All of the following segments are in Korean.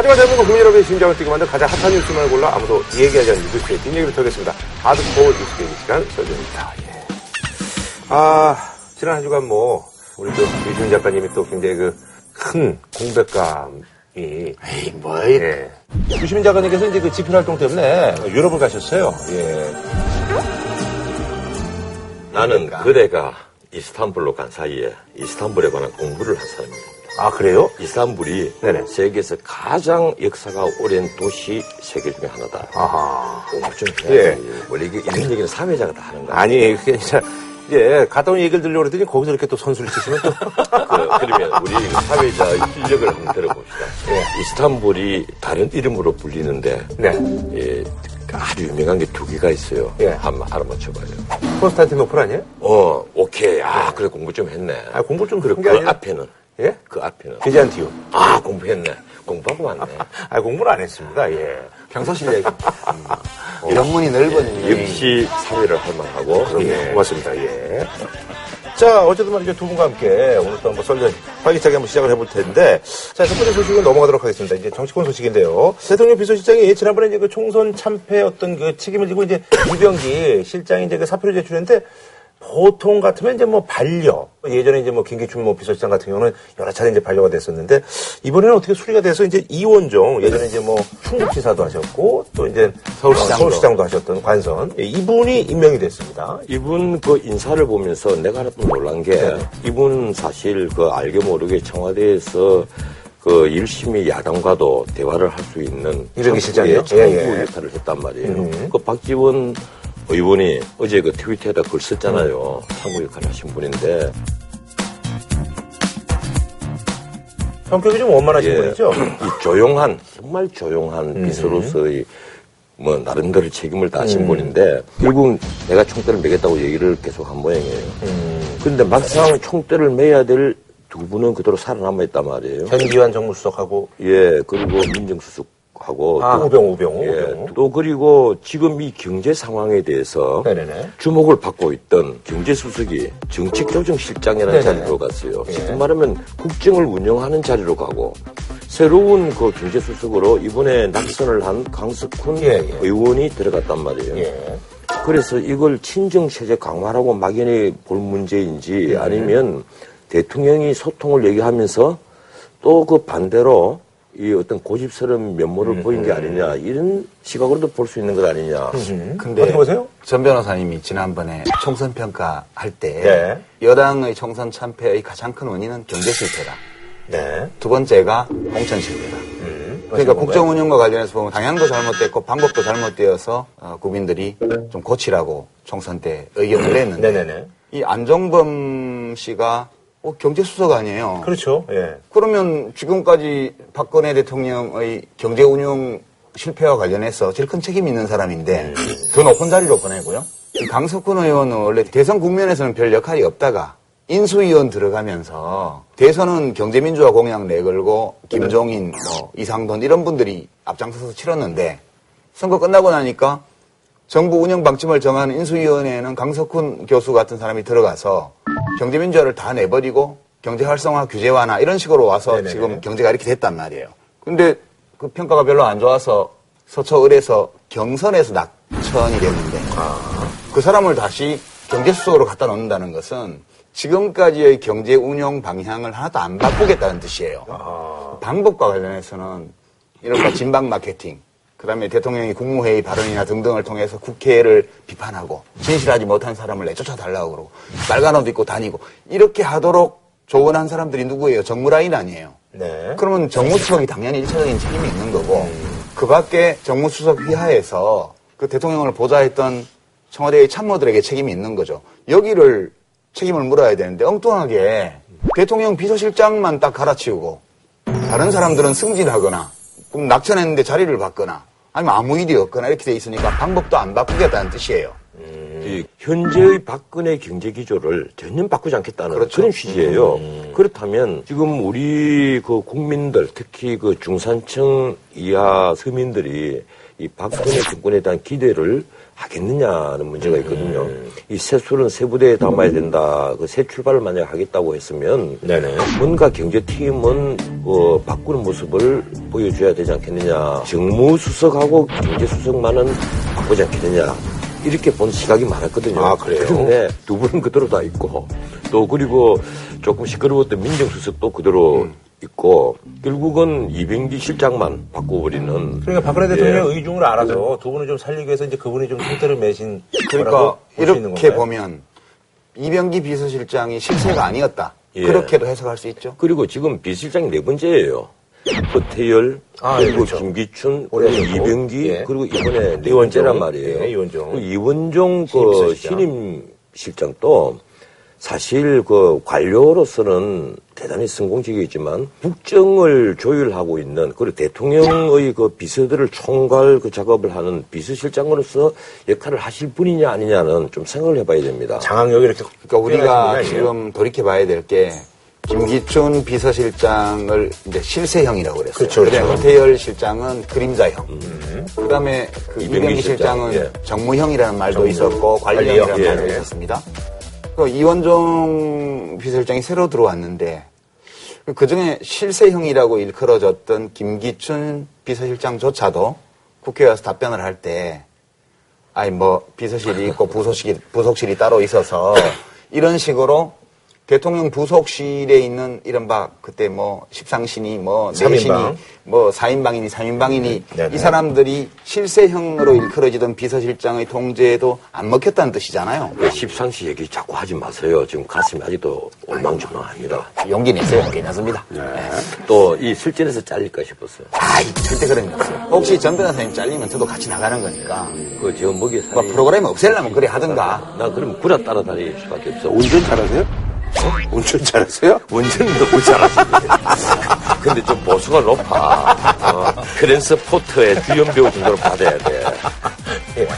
하지만 대한민국 국민 여러분의 심장을 뛰게 만든 가장 핫한 뉴스만 골라 아무도 얘기하지 않는 뉴스의 뒷얘기를 털겠습니다. 하드코어 뉴스 계기 시간 설정입니다. 예. 아, 지난 한 주간 뭐, 우리 또 유시민 작가님이 또 굉장히 그 큰 공백감이. 에이, 뭐, 예. 유시민 작가님께서 이제 그 집필 활동 때문에 유럽을 가셨어요. 예. 나는 그대가 이스탄불로 간 사이에 이스탄불에 관한 공부를 한 사람입니다. 아, 그래요? 이스탄불이 네네. 세계에서 가장 역사가 오랜 도시 세계 중에 하나다. 아하. 공부 좀 예. 해야지. 원래 이게 이런 얘기는 사회자가 다 하는 거야. 아니, 그게 아니라, 예, 갔다 온 얘기를 들려고 그랬더니 거기서 이렇게 또 선수를 치시면 또. 그, 러면 우리 사회자의 실력을 한번 들어봅시다. 이스탄불이 다른 이름으로 불리는데 네. 예, 아주 유명한 게 두 개가 있어요. 예. 한번 알아맞혀봐요. 콘스탄티노플 아니에요? 어, 오케이. 아, 그래 공부 좀 했네. 아, 공부 좀 한게 그. 앞에는 예? 그 앞에는 비잔티움. 아 공부했네. 공부하고 왔네. 아, 공부를 안 했습니다. 예. 실력이. 음. 영문이 넓은 이 역시 사회를 할 만하고 예, 고맙습니다. 예. 자, 어쨌든 말이죠. 두 분과 함께 오늘 또 한번 썰전 활기차게 한번 시작을 해볼 텐데. 자, 첫 번째 소식은 넘어가도록 하겠습니다. 이제 정치권 소식인데요. 대통령 비서실장이 지난번에 이제 그 총선 참패 어떤 그 책임을 지고 이제 이병기 실장이 이제 그 사표를 제출했는데 보통 같으면 이제 뭐 반려. 예전에 이제 뭐 김기춘 뭐 비서실장 같은 경우는 여러 차례 이제 반려가 됐었는데 이번에는 어떻게 수리가 돼서 이제 이원종 예전에 이제 뭐 충북지사도 하셨고 또 이제 서울시장도. 어, 서울시장도 하셨던 관선 예, 이분이 임명이 됐습니다. 이분 그 인사를 보면서 내가 하나 또 놀란 게 네. 이분 사실 그 알게 모르게 청와대에서 그 열심히 야당과도 대화를 할 수 있는 이병기 실장이요? 예, 예. 역할을 했단 말이에요. 음. 그 박지원 의원이 어제 그 트위터에다 글 썼잖아요. 참고 역할을 하신 분인데 성격이 좀 원만하신 예, 분이죠? 이 조용한 정말 조용한 음. 비서로서의 뭐 나름대로 책임을 다하신 음. 분인데 결국 내가 총대를 매겠다고 얘기를 계속 한 모양이에요. 음. 그런데 막상 총대를 매야 될 두 분은 그대로 살아남아 있단 말이에요. 전기환 정무수석하고 예, 그리고 민정수석 하고 아, 또, 우병우, 우병우, 예, 우병우. 또 그리고 지금 이 경제 상황에 대해서 네네네. 주목을 받고 있던 경제수석이 정책조정실장이라는 네네네. 자리로 갔어요. 예. 지금 말하면 국정을 운영하는 자리로 가고 새로운 그 경제수석으로 이번에 낙선을 한 강석훈 예, 예. 의원이 들어갔단 말이에요. 예. 그래서 이걸 친정 체제 강화라고 막연히 볼 문제인지 네. 아니면 대통령이 소통을 얘기하면서 또 그 반대로 이 어떤 고집스러운 면모를 음, 보인 게 아니냐 이런 시각으로도 볼 수 있는 것 아니냐. 근데 어떻게 보세요? 전 변호사님이 지난번에 총선 평가할 때 네. 여당의 총선 참패의 가장 큰 원인은 경제 실패다. 네. 두 번째가 공천 실패다. 그러니까 국정 운영과 관련해서 보면 방향도 잘못됐고 방법도 잘못되어서 어, 국민들이 좀 고치라고 총선 때 의견을 냈는데 네네네. 이 안종범 씨가 어, 경제수석 아니에요. 그렇죠. 예. 그러면 지금까지 박근혜 대통령의 경제 운영 실패와 관련해서 제일 큰 책임이 있는 사람인데 더 높은 자리로 보내고요. 이 강석훈 의원은 원래 대선 국면에서는 별 역할이 없다가 인수위원 들어가면서 대선은 경제민주화 공약 내걸고 김종인, 뭐 이상돈 이런 분들이 앞장서서 치렀는데 선거 끝나고 나니까 정부 운영 방침을 정하는 인수위원회에는 강석훈 교수 같은 사람이 들어가서 경제민주화를 다 내버리고 경제 활성화 규제 완화 이런 식으로 와서 네네네. 지금 경제가 이렇게 됐단 말이에요. 근데 그 평가가 별로 안 좋아서 서초을에서 경선에서 낙천이 됐는데 그 사람을 다시 경제수석으로 갖다 놓는다는 것은 지금까지의 경제 운영 방향을 하나도 안 바꾸겠다는 뜻이에요. 방법과 관련해서는 이른바 진방 마케팅, 그 다음에 대통령이 국무회의 발언이나 등등을 통해서 국회를 비판하고 진실하지 못한 사람을 내쫓아 달라고 그러고 빨간 옷 입고 다니고 이렇게 하도록 조언한 사람들이 누구예요? 정무라인 아니에요. 네. 그러면 정무수석이 당연히 일차적인 책임이 있는 거고 그 밖에 정무수석 휘하에서 그 대통령을 보좌했던 청와대의 참모들에게 책임이 있는 거죠. 여기를 책임을 물어야 되는데 엉뚱하게 대통령 비서실장만 딱 갈아치우고 다른 사람들은 승진하거나 그럼 낙천했는데 자리를 받거나 아니면 아무 일이 없거나 이렇게 돼 있으니까 방법도 안 바꾸겠다는 뜻이에요. 이 현재의 박근혜 경제 기조를 전혀 바꾸지 않겠다는 그런 취지예요. 그렇다면 지금 우리 그 국민들 특히 그 중산층 이하 서민들이 이 박근혜 정권에 대한 기대를 하겠느냐는 문제가 있거든요. 이 세술은 세부대에 담아야 된다. 그 새 출발을 만약 하겠다고 했으면 네네. 뭔가 경제팀은 어, 바꾸는 모습을 보여줘야 되지 않겠느냐. 정무수석하고 경제수석만은 바꾸지 않겠느냐. 이렇게 본 시각이 많았거든요. 아, 그래요? 그런데 두 분은 그대로 다 있고 또 그리고 조금 시끄러웠던 민정수석도 그대로 음. 있고 결국은 이병기 실장만 바꿔버리는 그러니까 박근혜 예. 대통령 의중을 알아서 두 분을 좀 살리기 위해서 이제 그분이 좀 형태를 매신 그러니까 이렇게? 보면 이병기 비서실장이 실세가 아니었다. 예. 그렇게도 해석할 수 있죠. 그리고 지금 비실장이 네 번째예요. 허태열, 아, 그리고 그렇죠. 김기춘, 그리고. 이병기, 예. 그리고 이번에 네. 번째란 말이에요. 예, 이원종. 이원종 그. 신임 실장도 사실 그 관료로서는 대단히 성공적이지만 국정을 조율하고 있는 그리고 대통령의 그 비서들을 총괄 그 작업을 하는 비서실장으로서 역할을 하실 분이냐 아니냐는 좀 생각을 해봐야 됩니다. 장악력이 이렇게 그러니까 우리가 아니에요? 지금 돌이켜 봐야 될 게 김기춘 비서실장을 이제 실세형이라고 그랬어요. 그렇죠, 그렇죠. 허태열 실장은 그림자형. 그다음에 그 이병기 이병기 실장, 실장은 예. 정무형이라는 말도 정무. 있었고 관리형이라는 관리형, 말도 예. 있었습니다. 그 이원종 비서실장이 새로 들어왔는데 그 중에 실세형이라고 일컬어졌던 김기춘 비서실장조차도 국회에 와서 답변을 할 때 아니 뭐 비서실이 있고 부속실이 부속실이 따로 있어서 이런 식으로 대통령 부속실에 있는 이른바 그때 뭐 십상신이 뭐. 내신이 뭐 사인방이니 삼인방이니 네네. 이 사람들이 실세형으로 일컬어지던 비서실장의 통제에도 안 먹혔다는 뜻이잖아요. 십상시 얘기 자꾸 하지 마세요. 지금 가슴이 아직도 올망졸망합니다. 용기 내세요. 괜찮습니다. 또이 실전에서 잘릴까 싶었어요. 아이 절대 그런 게 없어요. 혹시 전 변호사님 잘리면 저도 같이 나가는 거니까 그 제가 먹이 뭐 살이 프로그램 없애려면 그래 하든가. 나 그럼 구라 따라다닐 수밖에 없어. 운전 잘하세요? 운전 잘하세요? 운전은 너무 잘하시네. 근데 좀 보수가 높아. 어, 트랜스포터의 주연 배우 정도로 받아야 돼.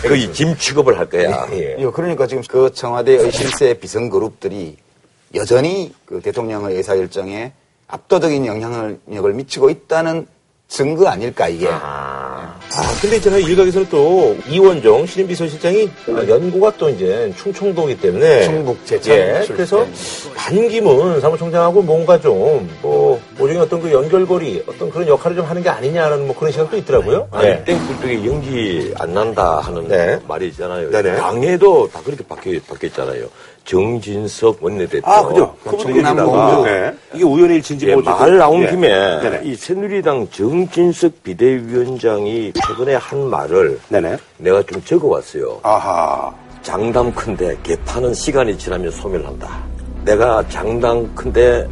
거의 짐 취급을 할 거야. 예. 이거 그러니까 지금 그 청와대의 실세 비선 그룹들이 여전히 그 대통령의 의사결정에 압도적인 영향력을 미치고 있다는 증거 아닐까 이게. 아, 근데 있잖아요. 일각에서는 또 이원종 신임 비서실장이 연고가 또 이제 충청도기 때문에 충북 제천 예. 그래서 반기문 사무총장하고 뭔가 좀뭐 모종의 어떤 그 연결고리 어떤 그런 역할을 좀 하는 게 아니냐는 뭐 그런 생각도 있더라고요. 아니, 네. 땡굴뚝에 연기 안 난다 하는 네. 말이 있잖아요. 네네. 당에도 다 그렇게 바뀌, 바뀌었잖아요. 정진석 원내대표. 아, 그죠. 그분도 얘기다가. 공주. 네. 이게 우연히 일치인지 예. 말 나온 예. 김에 네네. 이 새누리당 정진석 비대위원장이 최근에 한 말을 네네. 내가 좀 적어왔어요. 아하. 장담 큰데 개파는 시간이 지나면 소멸한다. 내가 장담 큰데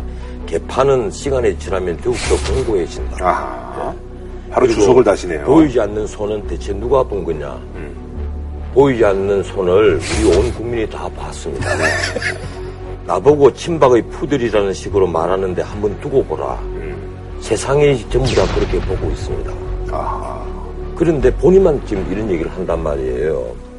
개파는 시간이 지나면 더욱더 공고해진다. 아하. 바로 그리고 주석을 다시네요. 보이지 않는 손은 대체 누가 본 거냐? 보이지 않는 손을 우리 온 국민이 다 봤습니다. 나보고 친박의 푸들이라는 식으로 말하는데 한번 두고 보라. 세상이 전부 다 그렇게 보고 있습니다. 아하. 그런데 본인만 지금 이런 얘기를 한단 말이에요.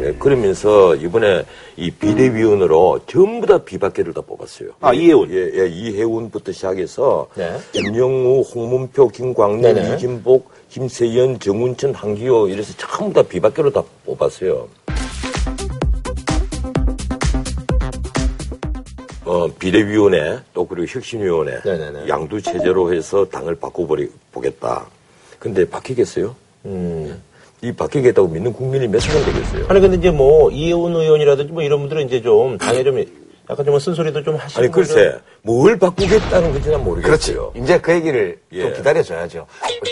예, 그러면서 이번에 이 비대위원으로 전부 다 비박계를 다 뽑았어요. 아, 이해운. 예, 예, 이해운부터 시작해서 네. 김영우, 홍문표, 김광래, 네네. 이진복, 김세연, 정운천, 한기호 이래서 전부 다 비박계로 다 뽑았어요. 어, 비대위원회 또 그리고 혁신위원회 네네네. 양두 체제로 해서 당을 바꿔버리 보겠다. 근데 바뀌겠어요? 음. 이 바뀌겠다고 믿는 국민이 몇 사람 되겠어요? 아니 근데 이제 뭐 이혜원 의원이라든지 뭐 이런 분들은 이제 좀 당에 좀 약간 좀 쓴소리도 좀 하시고 아니 글쎄 뭘 바꾸겠다는 건지 난. 모르겠어요. 이제 그 얘기를 예. 좀 기다려줘야죠.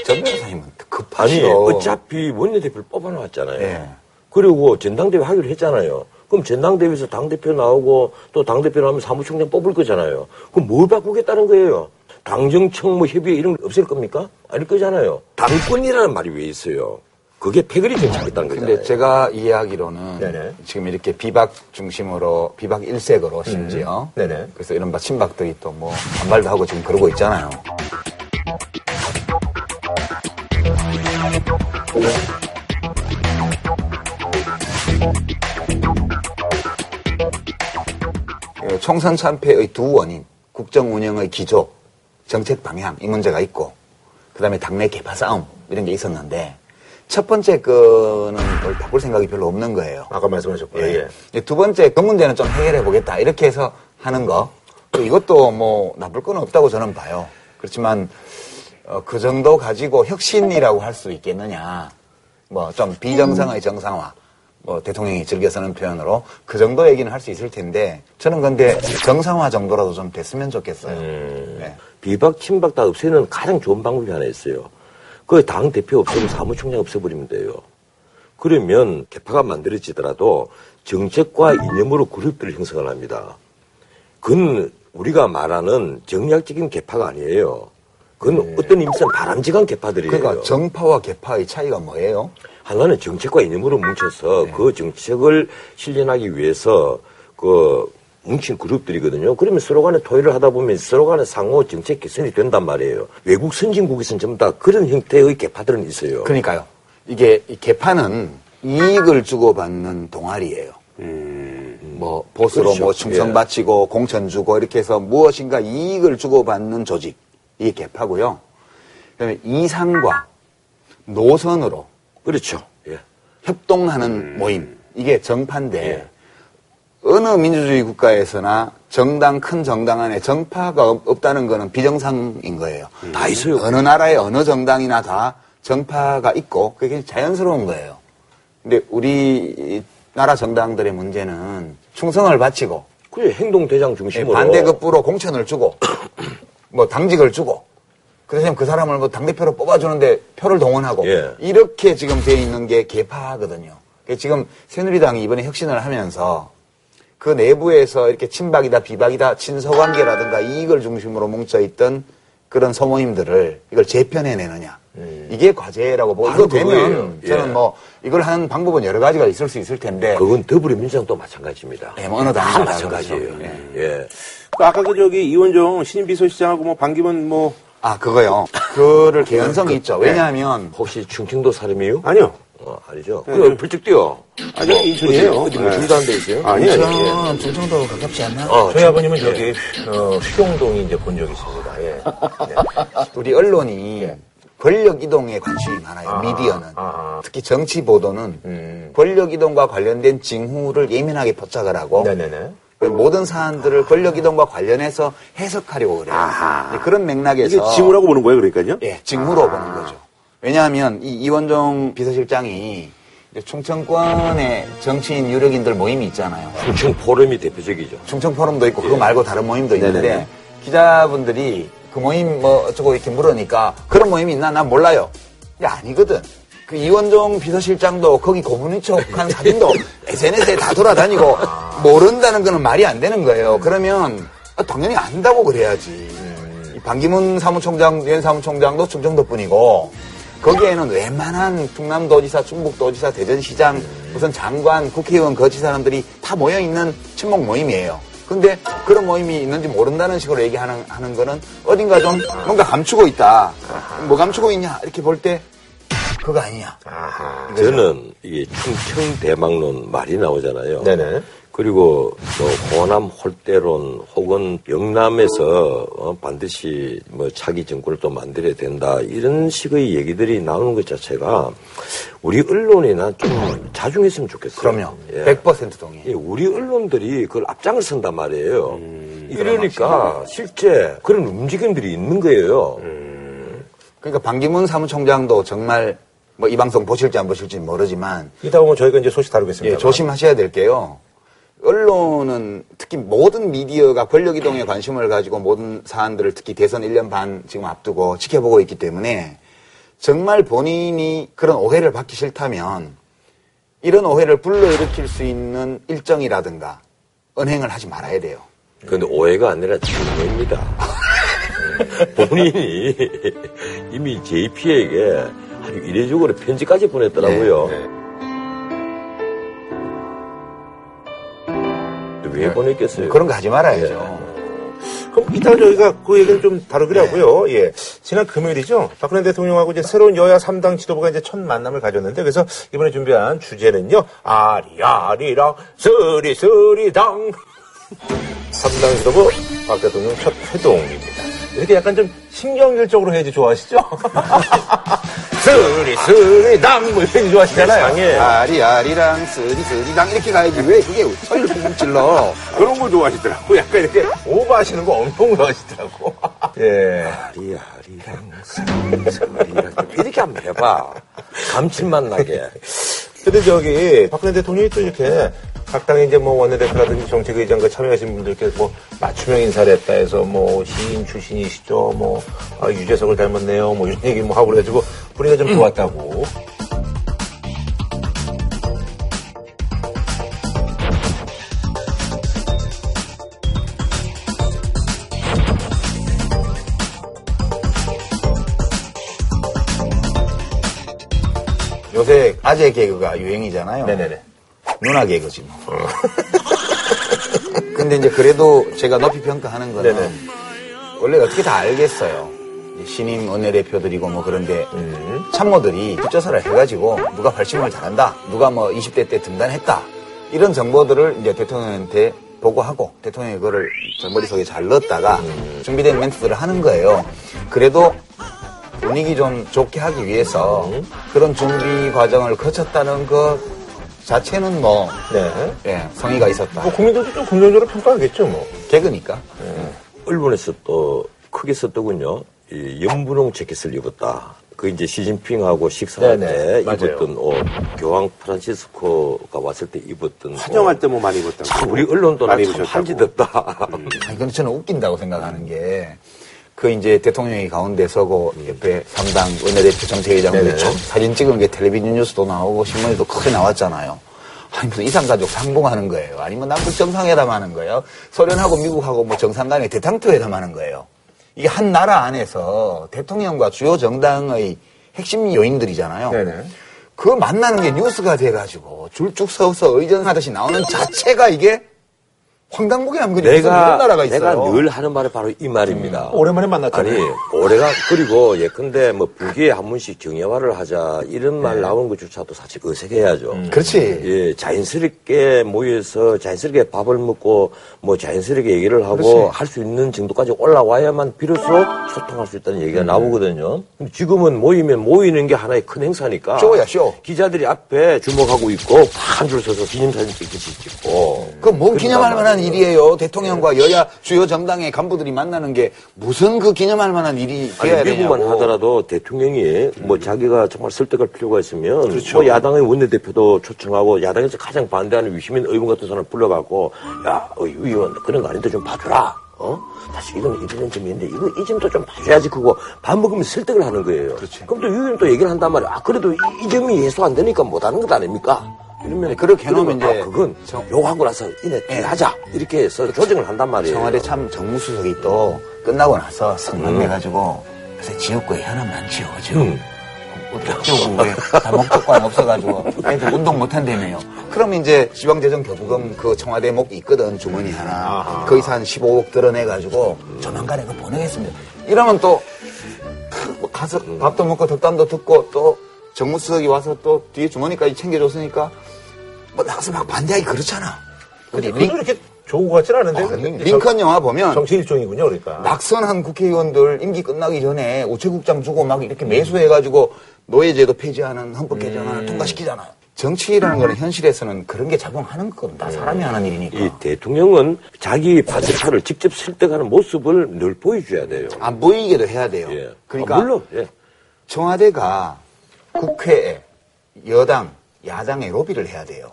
전 변호사님은 아니 급하시오. 어차피 원내대표를 뽑아놨잖아요. 예. 그리고 전당대회 하기로 했잖아요. 그럼 전당대회에서 당대표 나오고 또 당대표 나오면 사무총장 뽑을 거잖아요. 그럼 뭘 바꾸겠다는 거예요? 당정청 뭐 협의회 이런 거 없앨 겁니까? 아닐 거잖아요. 당권이라는 말이 왜 있어요? 그게 패거리 정책이었다는 거죠. 근데 제가 이해하기로는 네네. 지금 이렇게 비박 중심으로 비박 일색으로 심지어 음. 그래서 이른바 친박들이 또 뭐 반발도 하고 지금 그러고 있잖아요. 예, 총선 참패의 두 원인, 국정 운영의 기조, 정책 방향 이 문제가 있고 그다음에 당내 개파 싸움 이런 게 있었는데 첫 번째 거는 뭘 바꿀 생각이 별로 없는 거예요. 아까 말씀하셨고요. 예. 예. 두 번째 그 문제는 좀 해결해 보겠다 이렇게 해서 하는 거 또 이것도 뭐 나쁠 건 없다고 저는 봐요. 그렇지만 어, 그 정도 가지고 혁신이라고 할 수 있겠느냐 뭐 좀 비정상의 정상화 뭐 대통령이 즐겨 쓰는 표현으로 그 정도 얘기는 할 수 있을 텐데 저는 근데 정상화 정도라도 좀 됐으면 좋겠어요. 네. 비박, 친박 다 없애는 가장 좋은 방법이 하나 있어요. 그 당 대표 없애고 사무총장 없애버리면 돼요. 그러면 개파가 만들어지더라도 정책과 이념으로 그룹들을 형성을 합니다. 그건 우리가 말하는 정략적인 개파가 아니에요. 그건 어떤 의미에서는 바람직한 개파들이에요. 그러니까 정파와 개파의 차이가 뭐예요? 하나는 정책과 이념으로 뭉쳐서 그 정책을 실현하기 위해서 그 뭉친 그룹들이거든요. 그러면 서로 간에 토의를 하다 보면 서로 간에 상호 정책 개선이 된단 말이에요. 외국 선진국에서는 전부 다 그런 형태의 개파들은 있어요. 그러니까요. 이게 이 개파는 이익을 주고받는 동아리예요. 뭐 보수로 그렇죠. 뭐 충성 예. 바치고 공천 주고 이렇게 해서 무엇인가 이익을 주고받는 조직 이게 개파고요. 그다음에 이상과 노선으로 그렇죠. 예. 협동하는 모임 이게 정파인데 어느 민주주의 국가에서나 정당 큰 정당 안에 정파가 없- 없다는 거는 비정상인 거예요. 다 있어요. 어느 나라의 어느 정당이나 다 정파가 있고 그게 자연스러운 거예요. 근데 우리 나라 정당들의 문제는 충성을 바치고 그래 행동 대장 중심으로 반대급부로 공천을 주고 뭐 당직을 주고 그 대신 그 사람을 뭐 당대표로 뽑아주는데 표를 동원하고 예. 이렇게 지금 돼 있는 게 개파거든요. 지금 새누리당이 이번에 혁신을 하면서 그 내부에서 이렇게 친박이다 비박이다 친서관계라든가 이익을 중심으로 뭉쳐있던 그런 소모임들을 이걸 재편해내느냐 이게 과제라고 보고 이거 음. 되면 저는 예. 뭐 이걸 하는 방법은 여러 가지가 있을 수 있을 텐데 그건 더불어민주당도 마찬가지입니다. 네, 뭐 어느 다 당이나 마찬가지예요. 그렇죠. 예. 그 아까 그 저기 이원정 신임 비서실장하고 뭐 반기문 뭐 아 그거요. 그를 개연성이 있죠. 왜냐하면 혹시 충청도 사람이요? 아니요. 어, 아니죠. 그럼 불쩍 뛰어. 아니 인천이에요. 어디 뭐 네. 줄도 안돼 있어요? 아니에요. 저는 충청도 가깝지 않나? 어, 저희 아버님은 저기 어, 휘경동이 이제 본 적이 있습니다. 예. 우리 언론이 권력 이동에 관심이 많아요. 미디어는 아. 특히 정치 보도는 음. 권력 이동과 관련된 징후를 예민하게 포착을 하고 네네네. 그 모든 사안들을 권력 이동과 관련해서 해석하려고 그래요. 그런 맥락에서 이게 징후라고 보는 거예요, 그러니까요? 예, 징후로 보는 거죠. 왜냐하면 이 이원종 비서실장이 충청권의 정치인 유력인들 모임이 있잖아요. 충청 포럼이 대표적이죠. 충청 포럼도 있고 그거 말고 다른 모임도 있는데 네네네. 기자분들이 그 모임 뭐 어쩌고 이렇게 물으니까 그런 모임이 있나 난 몰라요. 이게 아니거든. 그 이원종 비서실장도 거기 고문인 척한 사진도 SNS에 다 돌아다니고 모른다는 거는 말이 안 되는 거예요. 그러면 아, 당연히 안다고 그래야지. 이 반기문 사무총장, 유엔 사무총장도 충청도 분이고 거기에는 웬만한 충남도지사, 충북도지사, 대전시장, 무슨 장관, 국회의원, 거치 사람들이 다 모여 있는 친목 모임이에요. 근데 그런 모임이 있는지 모른다는 식으로 얘기하는 하는 거는 어딘가 좀 뭔가 감추고 있다. 뭐 감추고 있냐? 이렇게 볼 때 그거 아니냐. 저는 이게 충청 대망론 말이 나오잖아요. 네네. 그리고 뭐 호남 홀대론 혹은 영남에서 어, 반드시 뭐 차기 정권을 또 만들어야 된다 이런 식의 얘기들이 나오는 것 자체가 우리 언론이나 좀 자중했으면 좋겠어요. 그럼요. 예. 100% 동의해요. 예, 우리 언론들이 그걸 앞장을 선단 말이에요. 이러니까 실제 그런 움직임들이 있는 거예요. 그러니까 반기문 사무총장도 정말 뭐 이 방송 보실지 안 보실지 모르지만 이따 보면 저희가 이제 소식 다루겠습니다. 예, 조심하셔야 될 게요. 언론은 특히 모든 미디어가 권력 이동에 관심을 가지고 모든 사안들을 특히 대선 1년 반 지금 앞두고 지켜보고 있기 때문에 정말 본인이 그런 오해를 받기 싫다면 이런 오해를 불러일으킬 수 있는 일정이라든가 언행을 하지 말아야 돼요. 그런데 오해가 아니라 증오입니다. 본인이 이미 JP에게 아주 이례적으로 편지까지 보냈더라고요. 네, 왜 보냈겠어요? 그런 거 하지 말아야죠. 그럼 이따 저희가 그 얘기를 좀 다루기로 하고요. 예. 지난 금요일이죠. 박근혜 대통령하고 이제 새로운 여야 3당 지도부가 이제 첫 만남을 가졌는데 그래서 이번에 준비한 주제는요. 아리아리랑 쓰리쓰리당. 삼당 지도부 박 대통령 첫 회동입니다. 이렇게 약간 좀 신경질적으로 해야지 좋아하시죠? 스리 스리 당뭐 이렇게 좋아하시잖아요. 아리아리랑 쓰리쓰리랑 이렇게 가야지 왜 그게 funkfunk 질러 그런 걸 좋아하시더라고. 약간 이렇게 오버하시는 거 엄청 좋아하시더라고. 예. 리아리랑 스리랑 이렇게 한번 해봐. 감칠맛 나게. 근데 저기 박근혜 대통령이 또 이렇게 각 당의 이제 뭐 원내대표라든지 정책의장 참여하신 분들께 뭐 맞춤형 인사를 했다 해서 뭐 시인 출신이시죠. 뭐 아, 유재석을 닮았네요. 뭐 이런 얘기 뭐 하고 그래가지고 분위기가 좀 좋았다고. 요새 아재 개그가 유행이잖아요. 네네네 누나 개그지 뭐. 근데 이제 그래도 제가 높이 평가하는 거는 네네. 원래 어떻게 다 알겠어요. 신임 원내대표들이고 뭐 그런데 음. 참모들이 뒷조사를 해가지고 누가 발심을 잘한다 누가 뭐 20대 때 등단했다 이런 정보들을 이제 대통령한테 보고하고 대통령이 그거를 저 머릿속에 잘 넣었다가 준비된 멘트들을 하는 거예요. 그래도 분위기 좀 좋게 하기 위해서 그런 준비 과정을 거쳤다는 것 자체는 뭐 네. 예, 성의가 있었다 뭐 국민들도 좀 긍정적으로 평가하겠죠 뭐 개그니까 언론에서 또 크게 썼더군요. 이 연분홍 재킷을 입었다. 그 이제 시진핑하고 식사할 네네, 때 맞아요. 입었던 옷, 교황 프란시스코가 왔을 때 입었던 환영할 옷. 때뭐 많이 입었다고. 참 우리 언론도 많이 참 입으셨다고. 한지덥다. 아니, 근데 저는 웃긴다고 생각하는 게, 그 이제 대통령이 가운데 서고 옆에 삼당 원내대표 정책회장들 네네. 쭉 사진 찍은 게 텔레비전 뉴스도 나오고 신문에도 크게 나왔잖아요. 아니, 무슨 이산가족 상봉하는 거예요. 아니면 남북 정상회담 하는 거예요. 소련하고 미국하고 뭐 정상 간에 대탕토 회담 하는 거예요. 이게 한 나라 안에서 대통령과 주요 정당의 핵심 요인들이잖아요. 네네. 그 만나는 게 뉴스가 돼가지고 줄쭉 서서 의전하듯이 나오는 자체가 이게 황당무계 무슨 그런 나라가 있어요. 내가 늘 하는 말이 바로 이 말입니다. 오랜만에 만났잖아요 아니, 올해가, 그리고 예컨대 뭐 부기에 한 번씩 정예화를 하자 이런 말 나오는 것조차도 사실 어색해야죠. 그렇지. 예, 자연스럽게 모여서 자연스럽게 밥을 먹고 뭐 자연스럽게 얘기를 하고. 할 수 있는 정도까지 올라와야만 비로소 소통할 수 있다는 얘기가 나오거든요. 근데 지금은 모이면 모이는 게 하나의 큰 행사니까. 쇼야, 쇼. 기자들이 앞에 주목하고 있고 한 줄 서서 기념사진 찍듯이 찍고. 뭐 그런단 기념할 만한 말이에요. 일이에요. 대통령과 여야 주요 정당의 간부들이 만나는 게 무슨 그 기념할 만한 일이 돼야 아니, 미국만 되냐고. 하더라도 대통령이 뭐 자기가 정말 설득할 필요가 있으면 그렇죠. 뭐 야당의 원내대표도 초청하고 야당에서 가장 반대하는 위시민 의원 같은 사람을 불러갖고 야 의원 그런 거 아닌데 좀 봐줘라 어 사실 이건 이런 점이 있는데 이거 이 점도 좀 봐줘야지 그거 밥 먹으면서 설득을 하는 거예요 그럼 또 의원이 또 얘기를 한단 말이야 아 그래도 이, 이 점이 해소 안 되니까 못 하는 것 아닙니까 이러면 네, 그렇게 해놓으면 이제 아, 그건 정- 요하고 나서 이내 예. 하자 이렇게 해서 조정을 한단 말이에요 청와대 참 정무수석이 또 끝나고 나서 성남해가지고 요새 지역구에 현안 많지요. 지금. 음. 어쩌고 왜다 목적관 없어가지고 애들 운동 못한다며요. 그럼 이제 지방재정교부금 그 청와대 목 있거든 주머니 하나 거기서 한 15억 드러내가지고 조만간에 그거 보내겠습니다. 이러면 또뭐 가서 밥도 먹고 덕담도 듣고 또 정무수석이 와서 또 뒤에 주머니까지 챙겨줬으니까 뭐 나가서 막 반대하기 그렇잖아. 근데 그것도 이렇게 좋은 것 같지는 않은데 아, 링- 링컨 영화 보면 정치 일종이군요 그러니까 낙선한 국회의원들 임기 끝나기 전에 우체국장 주고 막 이렇게 매수해가지고 노예제도 폐지하는 헌법 개정안을 음. 통과시키잖아요. 정치라는 거는 현실에서는 그런 게 작용하는 거거든. 다 사람이 하는 일이니까. 이 대통령은 자기 반대파를 직접 설득하는 모습을 늘 보여줘야 돼요. 안 보이게도 해야 돼요. 예. 그러니까 아, 물론 예. 청와대가 국회에 여당, 야당의 로비를 해야 돼요.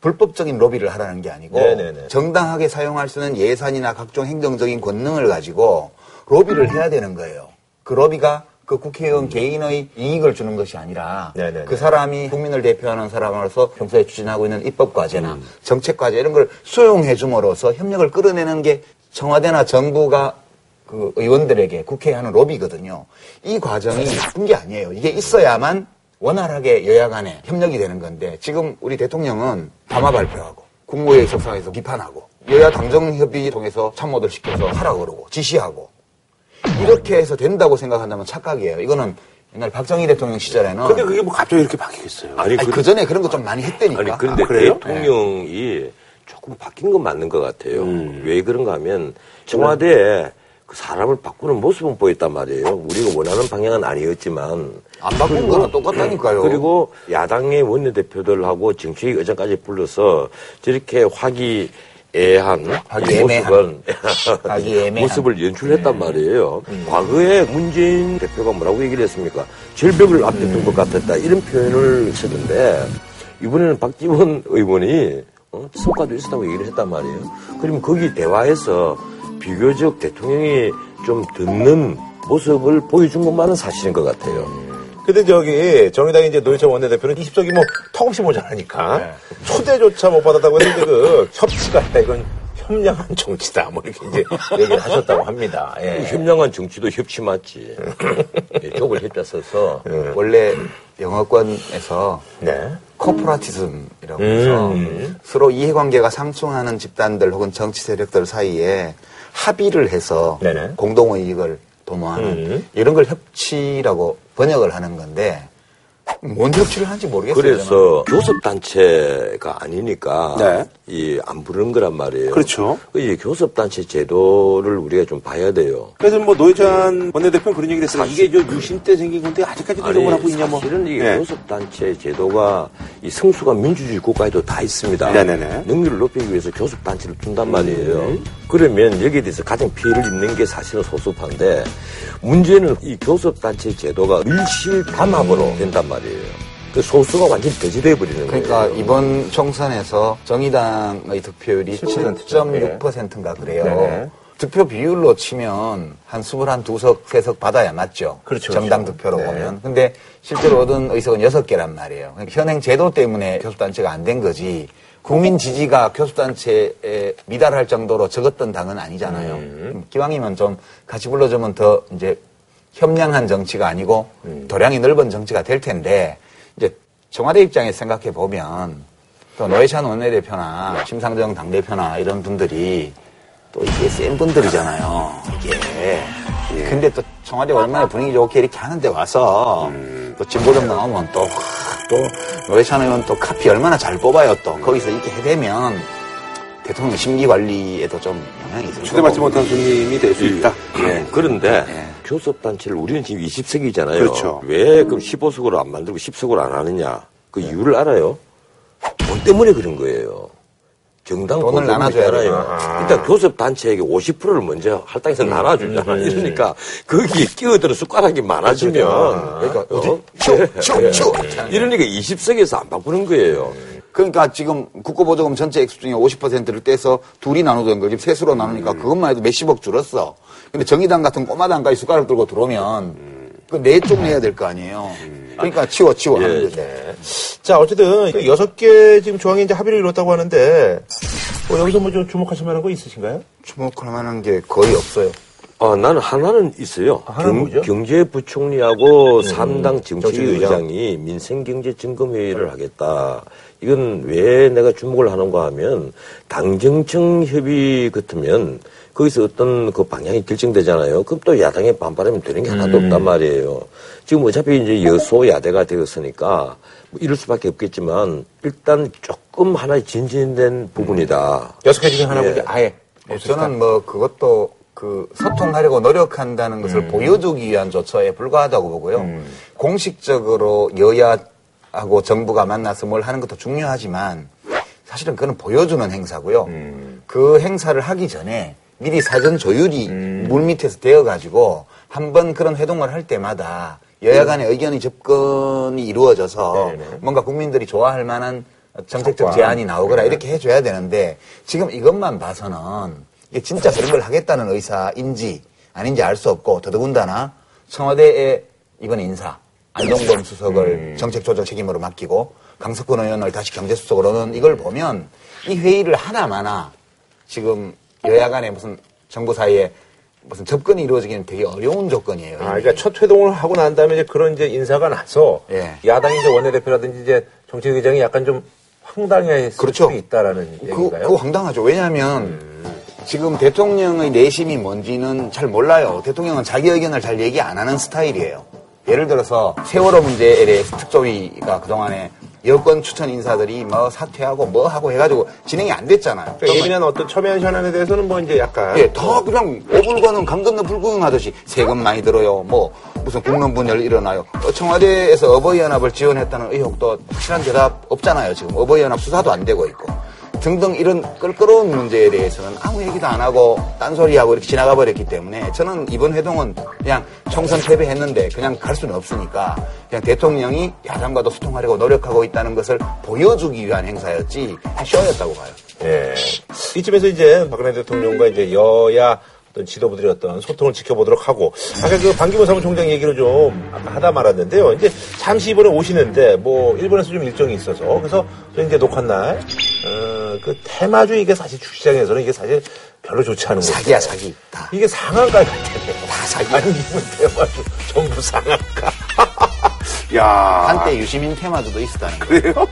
불법적인 로비를 하라는 게 아니고 네네네. 정당하게 사용할 수 있는 예산이나 각종 행정적인 권능을 가지고 로비를 해야 되는 거예요. 그 로비가 그 국회의원 개인의 이익을 주는 것이 아니라 네네네. 그 사람이 국민을 대표하는 사람으로서 평소에 추진하고 있는 입법 과제나 음. 정책 과제 이런 걸 수용해 줌으로써 협력을 끌어내는 게 청와대나 정부가 그 의원들에게 국회에 하는 로비거든요. 이 과정이 나쁜 게 아니에요. 이게 있어야만 원활하게 여야 간에 협력이 되는 건데 지금 우리 대통령은 담화 발표하고 국무회의 속상에서 비판하고 여야 당정협의 통해서 참모들 시켜서 하라 그러고 지시하고 이렇게 해서 된다고 생각한다면 착각이에요. 이거는 옛날 박정희 대통령 시절에는 근데 그게 뭐 갑자기 이렇게 바뀌겠어요. 아니, 아니, 그, 그 전에 그런 거 좀 많이 했다니까. 아니 그런데 아? 대통령이 조금 바뀐 건 맞는 것 같아요. 왜 그런가 하면 청와대에 그 사람을 바꾸는 모습은 보였단 말이에요. 우리가 원하는 방향은 아니었지만 안 바꾼 거는 똑같다니까요. 그리고 야당의 원내대표들하고 정치의 의장까지 불러서 저렇게 화기애애한 이 화기애매한. 모습은. 모습을 연출했단 말이에요. 과거에 문재인 대표가 뭐라고 얘기를 했습니까? 절벽을 앞에 둔것 같았다 이런 표현을 썼는데 이번에는 박지원 의원이 어? 성과도 있었다고 얘기를 했단 말이에요. 그러면 거기 대화에서 비교적 대통령이 좀 듣는 모습을 보여준 것만은 사실인 것 같아요. 근데 저기 정의당의 이제 노회찬 원내대표는 20석이 뭐 턱없이 모자라니까 초대조차 못 받았다고 했는데 그 협치가 아니라 이건 협량한 정치다 뭐 이렇게 이제 얘기를 하셨다고 합니다. 예. 현명한 정치도 협치 맞지. 예, 쪽을 협자 써서 원래 영어권에서 네. 코퍼라티즘이라고 해서 서로 이해관계가 상충하는 집단들 혹은 정치 세력들 사이에 합의를 해서 네네. 공동의 이익을 도모하는 이런 걸 협치라고 번역을 하는 건데 뭔 협치를 하는지 모르겠어요. 그래서 교섭단체가 아니니까 네. 이안 부르는 거란 말이에요. 그렇죠. 이 교섭단체 제도를 우리가 좀 봐야 돼요. 그래서 뭐 노회찬 원내대표는 그런 얘기를 했어요. 이게 저 유신 때 생긴 건데 아직까지도 이런 걸 하고 있냐 뭐. 사실은 이게 예. 교섭단체 제도가 이 성수가 민주주의 국가에도 다 있습니다. 네네네. 능률을 높이기 위해서 교섭단체를 둔단 말이에요. 그러면 여기에 대해서 가장 피해를 입는 게 사실은 소수파인데 문제는 이 교섭단체 제도가 밀실 담합으로 된단 말이에요. 그 소수가 완전히 배제돼 버리는 그러니까. 이번 총선에서 정의당의 득표율이 7%죠. 7.6%인가 그래요. 네네. 득표 비율로 치면 한 21석, 3석 받아야 맞죠. 그렇죠, 정당 그렇죠. 득표로 네. 보면. 근데 실제로 얻은 의석은 6개란 말이에요. 그러니까 현행 제도 때문에 교섭단체가 안 된 거지. 국민 지지가 교섭단체에 미달할 정도로 적었던 당은 아니잖아요. 음. 기왕이면 좀 같이 불러주면 더 이제 협량한 정치가 아니고 음. 도량이 넓은 정치가 될 텐데 이제 청와대 입장에서 생각해 보면 또 노회찬 원내대표나 심상정 당대표나 이런 분들이 또 이게 센 분들이잖아요. 이게. 근데 또 청와대 얼마나 분위기 좋게 이렇게 하는데 와서 또 진보적 나오면 또, 또 노회찬 의원 또 카피 얼마나 잘 뽑아요 또. 거기서 이렇게 해대면 대통령 심기 관리에도 좀 영향이 있을 초대받지 거고. 못한 손님이 될 수 있다. 예, 그런데 예. 교섭단체를 우리는 지금 20석이잖아요. 그렇죠. 왜 그럼 15석으로 안 만들고 10석으로 안 하느냐? 그 이유를 알아요? 돈 때문에 그런 거예요. 정당 돈을 보조금이 나눠줘야 있잖아요. 돼요. 일단 교섭단체에게 50%를 먼저 할당해서 나눠주잖아. 이러니까 거기에 끼어드는 숟가락이 많아지면 그러니까 어? 쭉, 쭉, 쭉. 이러니까 20석에서 안 바꾸는 거예요. 그러니까 지금 국고보조금 전체 액수 중에 50%를 떼서 둘이 나누던 걸 지금 셋으로 나누니까 그것만 해도 몇십억 줄었어. 근데 정의당 같은 꼬마 당까지 숟가락 들고 들어오면 그네쪽 내야 될 거 아니에요. 그러니까 치워 치워 하는 거죠. 자, 어쨌든 그 여섯 개 지금 조항이 이제 합의를 이뤘다고 하는데 뭐 여기서 뭐 좀 주목하실 만한 거 있으신가요? 주목할 만한 게 거의 없어요. 아, 나는 하나는 있어요. 하나는 뭐죠? 경제부총리하고 삼당 정치의장. 정치의장이 민생경제점검회의를 하겠다. 이건 왜 내가 주목을 하는가 하면 당정청 협의 같으면 거기서 어떤 그 방향이 결정되잖아요. 그럼 또 야당에 반발하면 되는 게 하나도 없단 말이에요. 지금 어차피 이제 여소야대가 되었으니까 뭐 이럴 수밖에 없겠지만 일단 조금 하나의 진전된 부분이다. 여섯 개 중에 하나 예. 아예 저는 뭐 그것도 그 소통하려고 노력한다는 것을 보여주기 위한 조처에 불과하다고 보고요. 공식적으로 여야하고 정부가 만나서 뭘 하는 것도 중요하지만 사실은 그건 보여주는 행사고요. 그 행사를 하기 전에 미리 사전 조율이 물 밑에서 되어 가지고 한 번 그런 회동을 할 때마다 여야 간의 의견이 접근이 이루어져서 네네. 뭔가 국민들이 좋아할 만한 정책적 제안이 나오거나 이렇게 해줘야 되는데 지금 이것만 봐서는 이게 진짜 그런 걸 하겠다는 의사인지 아닌지 알 수 없고 더더군다나 청와대의 이번 인사 안동범 수석을 정책 조정 책임으로 맡기고 강석훈 의원을 다시 경제수석으로는 이걸 보면 이 회의를 하나마나 지금 여야 간에 무슨 정부 사이에 무슨 접근이 이루어지기는 되게 어려운 조건이에요. 아, 그러니까 첫 회동을 하고 난 다음에 이제 그런 이제 인사가 나서 예. 야당이 이제 원내대표라든지 이제 정치의장이 약간 좀 황당해질 그렇죠. 수 있다라는 그, 얘기인가요? 그거 황당하죠. 왜냐하면 지금 대통령의 내심이 뭔지는 잘 몰라요. 대통령은 자기 의견을 잘 얘기 안 하는 스타일이에요. 예를 들어서 세월호 문제에 대해서 특조위가 그동안에 여권 추천 인사들이 뭐 사퇴하고 뭐 하고 해가지고 진행이 안 됐잖아요. 그러니까 예민한 어떤 첨예한 현안에 대해서는 뭐 이제 약간 예, 다 그냥 오불거는 강 건너 불구경 하듯이 세금 많이 들어요. 뭐 무슨 국론 분열 일어나요. 어, 청와대에서 어버이연합을 지원했다는 의혹도 확실한 대답 없잖아요. 지금 어버이연합 수사도 안 되고 있고. 등등 이런 껄끄러운 문제에 대해서는 아무 얘기도 안 하고 딴소리하고 이렇게 지나가 버렸기 때문에 저는 이번 회동은 그냥 총선 패배했는데 그냥 갈 수는 없으니까 그냥 대통령이 야당과도 소통하려고 노력하고 있다는 것을 보여주기 위한 행사였지 쇼였다고 봐요. 예. 이쯤에서 이제 박근혜 대통령과 이제 여야 어떤 지도부들의 어떤 소통을 지켜보도록 하고 아까 그 반기문 사무총장 얘기를 좀 아까 하다 말았는데요. 이제 잠시 이번에 오시는데 뭐 일본에서 좀 일정이 있어서 그래서 저희 이제 녹화 날 어, 그 테마주 이게 사실 주시장에서는 이게 사실 별로 좋지 않은 거예요. 사기야 사기. 다. 이게 상한가 같아요. 다 사기. 반기문 테마주 전부 상한가. 야. 한때 유시민 테마주도 있었다는 거. 그래요?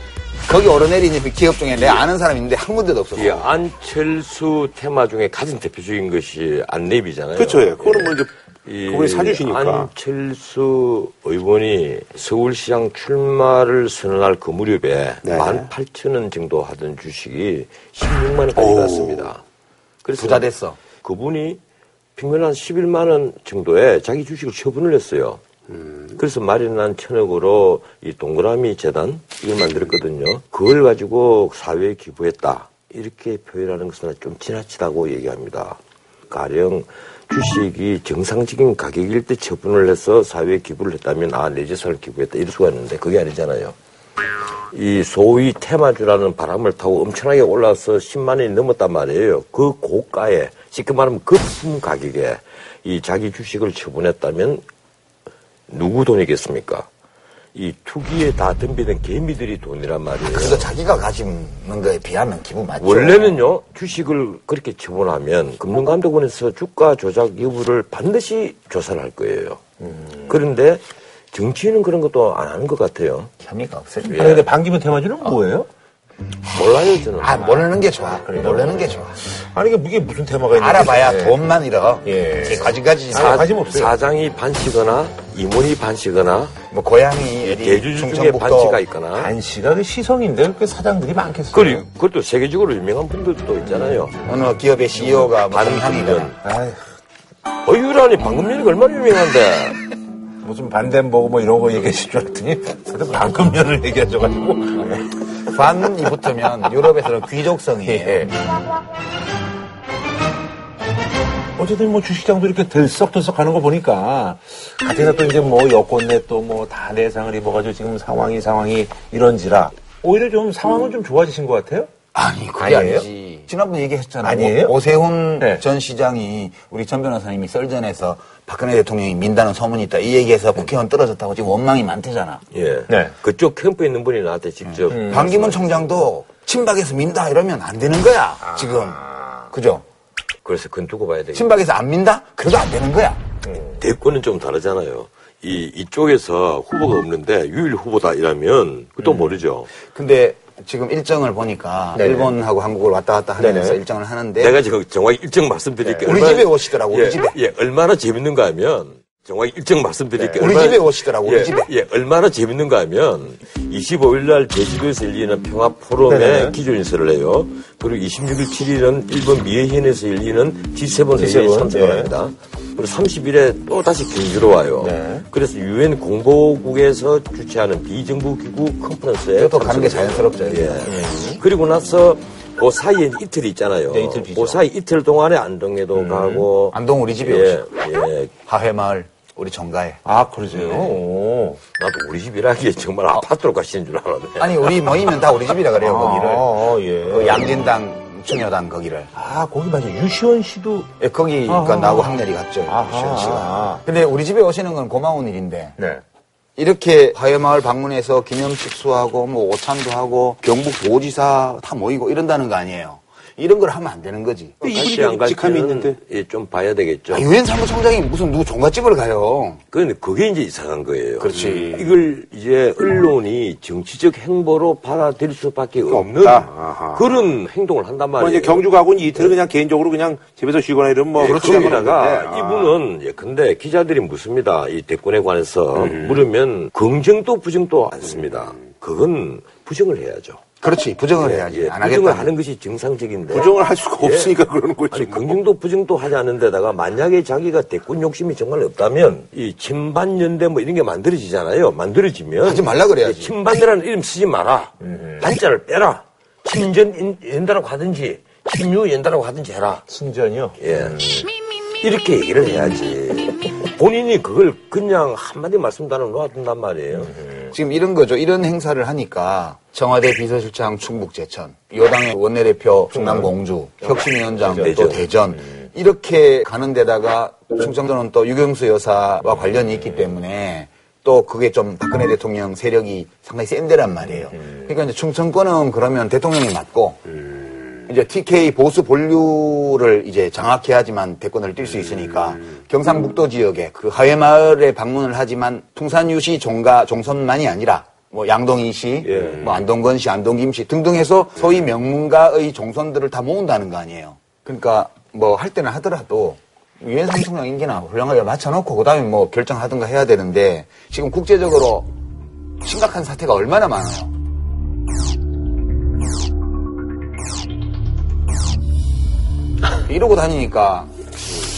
거기 오르내린 기업 중에 내 아는 사람이 있는데 한 군데도 없었고. 이 안철수 테마 중에 가장 대표적인 것이 안내비잖아요. 그렇죠. 예. 그거는 뭐 이제 이 그분이 사주시니까. 안철수 의원이 서울시장 출마를 선언할 그 무렵에 네. 18,000원 정도 하던 주식이 16만 원까지 갔습니다. 그래서 부자 됐어. 그분이 평균 한 11만 원 정도에 자기 주식을 처분을 했어요. 그래서 마련한 천억으로 이 동그라미 재단 이걸 만들었거든요. 그걸 가지고 사회에 기부했다. 이렇게 표현하는 것은 좀 지나치다고 얘기합니다. 가령 주식이 정상적인 가격일 때 처분을 해서 사회에 기부를 했다면 아, 내 재산을 기부했다. 이럴 수가 있는데 그게 아니잖아요. 이 소위 테마주라는 바람을 타고 엄청나게 올라서 10만 원이 넘었단 말이에요. 그 고가에, 쉽게 말하면 거품 가격에 이 자기 주식을 처분했다면 누구 돈이겠습니까? 이 투기에 다 덤비는 개미들이 돈이란 말이에요. 그래서 자기가 가지는 거에 비하면 기분 맞죠. 원래는요, 주식을 그렇게 처분하면 금융감독원에서 주가 조작 여부를 반드시 조사를 할 거예요. 그런데 정치인은 그런 것도 안 하는 것 같아요. 혐의가 없어요. 예. 아니 근데 반기문 테마주는 뭐예요? 몰라요, 저는. 아, 모르는 게 좋아. 모르는 게 좋아. 아니 이게 이게 무슨 테마가 있는지 알아봐야 예. 돈만 잃어. 예. 이게 가지가지. 아, 관심 없어요. 사장이 반시거나 이모니 반시거나 뭐 고향이 어디 대주주 중에 충청북도 반시가 있거나 반시가 그 시성인데 그 사장들이 많겠어요. 그리고 그것도 세계적으로 유명한 분들도 있잖아요. 어느 기업의 CEO가 뭐 반향이든 동향이든 아휴, 어 유란이 방금연이가 얼마나 유명한데 무슨 반대보고 뭐 이런 거 얘기하실 줄 알았더니 다들 방금년을 얘기하셔가지고 반이 붙으면 유럽에서는 귀족성이에요. 예. 어쨌든 뭐 주식장도 이렇게 들썩들썩 하는 거 보니까 가뜩이나 또 이제 뭐 여권 내 또 뭐 다 내상을 입어가지고 지금 상황이 상황이 이런지라 오히려 좀 상황은 좀 좋아지신 것 같아요? 아니 그게 아니에요? 아니지. 지난번에 얘기했잖아요. 아니에요? 오- 오세훈 네. 전 시장이 우리 전 변호사님이 썰전에서 박근혜 대통령이 민다는 소문이 있다. 이 얘기해서 국회의원 떨어졌다고 지금 원망이 많대잖아. 예. 네. 그쪽 캠프에 있는 분이 나한테 직접 반기문 총장도 친박에서 민다 이러면 안 되는 거야. 지금. 그죠? 그래서 그건 두고 봐야 되겠다. 친박에서 안 민다? 그래도 안 되는 거야. 대권은 좀 다르잖아요. 이 이쪽에서 후보가 없는데 유일 후보다 이라면 그것도 모르죠. 근데 지금 일정을 보니까 네네. 일본하고 한국을 왔다 갔다 하면서 네네. 일정을 하는데 내가 지금 정확히 일정 말씀드릴게요. 우리 얼마나- 집에 오시더라고, 우리 예, 집에. 예, 얼마나 재밌는가 하면 정확히 일정 말씀드릴게요. 우리 얼마나- 집에 오시더라고, 우리 예, 집에. 예, 얼마나 재밌는가 하면 25일 날 제주도에서 열리는 평화 포럼에 네네. 기조 인사를 해요. 그리고 26일, 7일은 일본 미에현에서 열리는 G7 회의에 G7, 참석을 예. 합니다. 그리고 30일에 또 다시 경주로 와요. 네. 그래서 유엔 공보국에서 주최하는 비정부 기구 컨퍼런스에 이것도 가는 게 자연스럽죠. 예. 그리고 나서 그 사이에 이틀이 있잖아요. 네, 이틀. 그 사이 이틀 동안에 안동에도 가고 안동 우리 집에 예, 예. 하회마을 우리 정가에 아 그러세요? 오. 나도 우리 집이라기에 정말 아파트로 가시는 줄 알았네. 아니 우리 모이면 다 우리 집이라 그래요 거기를 아, 예. 그 양진당 충여당 거기를 아 거기 맞아 유시원 씨도 예, 거기 그 아하. 나하고 학렬이 갔죠 아하. 유시원 씨가 근데 우리 집에 오시는 건 고마운 일인데 네. 이렇게 하회마을 방문해서 기념식 수하고 뭐 오찬도 하고 경북 도지사 다 모이고 이런다는 거 아니에요 이런 걸 하면 안 되는 거지 같이 안 직함이 있는데. 예, 좀 봐야 되겠죠. 아, 유엔 사무총장이 무슨 누구 종갓집을 가요 그런데 그게 이제 이상한 거예요. 그렇지. 이걸 이제 언론이 정치적 행보로 받아들일 수밖에 없는. 아하. 그런 행동을 한단 뭐 말이에요. 이제 경주 가고는 이틀은 그냥 개인적으로 그냥 집에서 쉬거나 이러면 뭐 그렇죠. 그렇게 거기다가 건데. 이분은 예, 근데 기자들이 묻습니다. 이 대권에 관해서 음. 물으면 긍정도 부정도 않습니다. 그건 부정을 해야죠. 그렇지. 부정을 해야지. 예, 안 부정을 하겠다. 하는 것이 정상적인데. 부정을 할 수가 없으니까 그러는 거죠. 아니, 뭐. 긍정도 부정도 하지 않는 데다가 만약에 자기가 대권 욕심이 정말 없다면 이 친반연대 뭐 이런 게 만들어지잖아요. 만들어지면 하지 말라 그래야지. 친반대라는 이름 쓰지 마라. 한자를 빼라. 친전 연다라고 하든지 친유 연다라고 하든지 해라. 친전이요? 예. 이렇게 얘기를 해야지. 본인이 그걸 그냥 한마디 말씀도 안 하고 놔둔단 말이에요. 지금 이런 거죠. 이런 행사를 하니까 청와대 비서실장 충북 제천, 여당의 원내대표 충남 공주, 혁신위원장 또 대전. 대전 이렇게 가는 데다가 충청도는 또 유경수 여사와 관련이 있기 때문에 또 그게 좀 박근혜 대통령 세력이 상당히 센 데란 말이에요. 그러니까 이제 충청권은 그러면 대통령이 맞고 이제 TK 보수 본류를 이제 장악해야지만 대권을 뛸 수 있으니까 경상북도 지역에 그 하회마을에 방문을 하지만 풍산유시 종가 종선만이 아니라 뭐 양동이시, 예. 뭐 안동건 시, 안동김 시 등등 해서 소위 명문가의 종선들을 다 모은다는 거 아니에요. 그러니까 뭐 할 때는 하더라도 유엔 총령 임기나 훌륭하게 맞춰놓고 그다음에 뭐 결정하든가 해야 되는데 지금 국제적으로 심각한 사태가 얼마나 많아요. 이러고 다니니까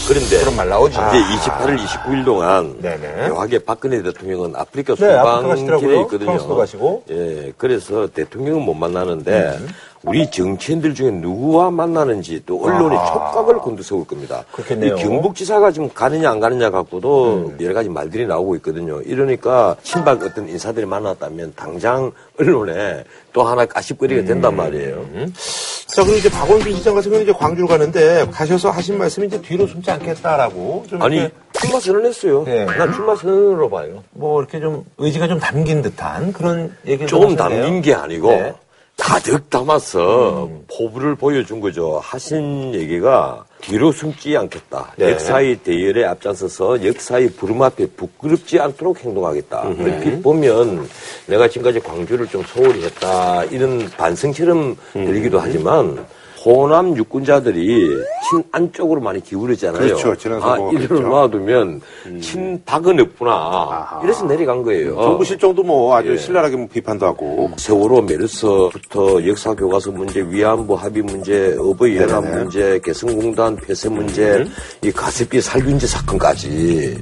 그런데 그런 말 나오지. 이제 28일, 29일 동안 네네. 묘하게 박근혜 대통령은 아프리카 네, 가시더라고요. 있거든요. 프랑스도 가시고. 예, 그래서 대통령은 못 만나는데 우리 정치인들 중에 누구와 만나는지 또 언론의 촉각을 곤두세울 겁니다. 그렇겠네요. 이 경북지사가 지금 가느냐 안 가느냐 갖고도 여러 가지 말들이 나오고 있거든요. 이러니까 친박 어떤 인사들이 만났다면 당장 언론에 또 하나 까십거리가 된단 말이에요. 자, 그리고 이제 박원순 시장 같은 경우는 이제 광주를 가는데 가셔서 하신 말씀이 이제 뒤로 숨지 않겠다라고 좀 아니 출마 선언했어요. 네. 난 출마 선언으로 봐요. 뭐 이렇게 좀 의지가 좀 담긴 듯한 그런 얘기를 조금. 담긴 게 아니고 네. 가득 담아서 포부를 보여준 거죠. 하신 얘기가 뒤로 숨지 않겠다. 네. 역사의 대열에 앞장서서 역사의 부름 앞에 부끄럽지 않도록 행동하겠다. 얼핏 보면 내가 지금까지 광주를 좀 소홀히 했다. 이런 반성처럼 들리기도 하지만 호남 유권자들이 친 안 쪽으로 많이 기울었잖아요. 그렇죠. 지난 아, 선거가 이를 그랬죠. 놓아두면 친박은 없구나. 이래서 내려간 거예요. 정부 실정도 뭐 아주 예. 신랄하게 뭐 비판도 하고. 세월호 메르스부터 역사 교과서 문제, 위안부 합의 문제, 어버이 연합. 문제, 개성공단 폐쇄 문제, 이 가습기 살균제 사건까지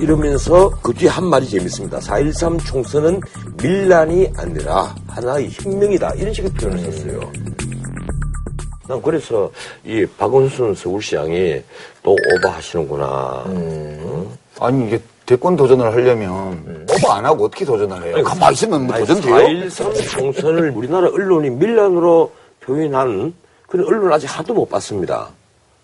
이러면서 그 뒤에 한 말이 재밌습니다. 4.13 총선은 밀란이 아니라 하나의 혁명이다. 이런 식의 표현을 했어요. 난 그래서 이 박원순 서울시장이 또 오버하시는구나. 아니 이게 대권 도전을 하려면 오버 안 하고 어떻게 도전을 해요? 가만히 있으면 뭐 도전 돼요? 4.13 총선을 우리나라 언론이 밀란으로 표현한 그런 언론 아직 하도 못 봤습니다.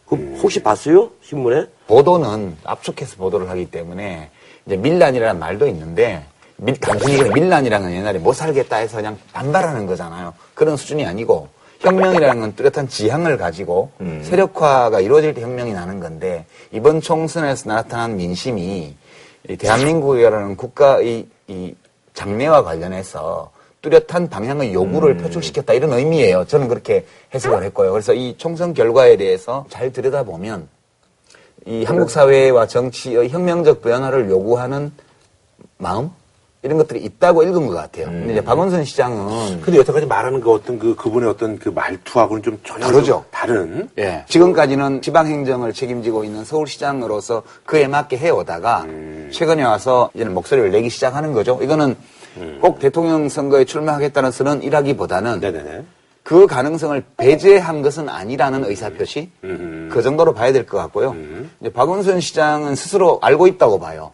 그 혹시 봤어요? 신문에? 보도는 압축해서 보도를 하기 때문에 이제 밀란이라는 말도 있는데 밀- 단순히 밀란이라는 건 옛날에 못 살겠다 해서 그냥 반발하는 거잖아요. 그런 수준이 아니고 혁명이라는 건 뚜렷한 지향을 가지고 세력화가 이루어질 때 혁명이 나는 건데 이번 총선에서 나타난 민심이 이 대한민국이라는 국가의 이 장래와 관련해서 뚜렷한 방향의 요구를 표출시켰다 이런 의미예요. 저는 그렇게 해석을 했고요. 그래서 이 총선 결과에 대해서 잘 들여다보면 이 한국 사회와 정치의 혁명적 변화를 요구하는 마음 이런 것들이 있다고 읽은 것 같아요. 근데 이제 박원순 시장은 근데 여태까지 말하는 그 어떤 그 그분의 어떤 그 말투하고는 좀 전혀 다르죠. 좀 다른. 예. 지금까지는 지방행정을 책임지고 있는 서울시장으로서 그에 맞게 해오다가 최근에 와서 이제는 목소리를 내기 시작하는 거죠. 이거는 꼭 대통령 선거에 출마하겠다는 선언이라기보다는 네네네. 그 가능성을 배제한 것은 아니라는 의사표시 그 정도로 봐야 될 것 같고요. 이제 박원순 시장은 스스로 알고 있다고 봐요.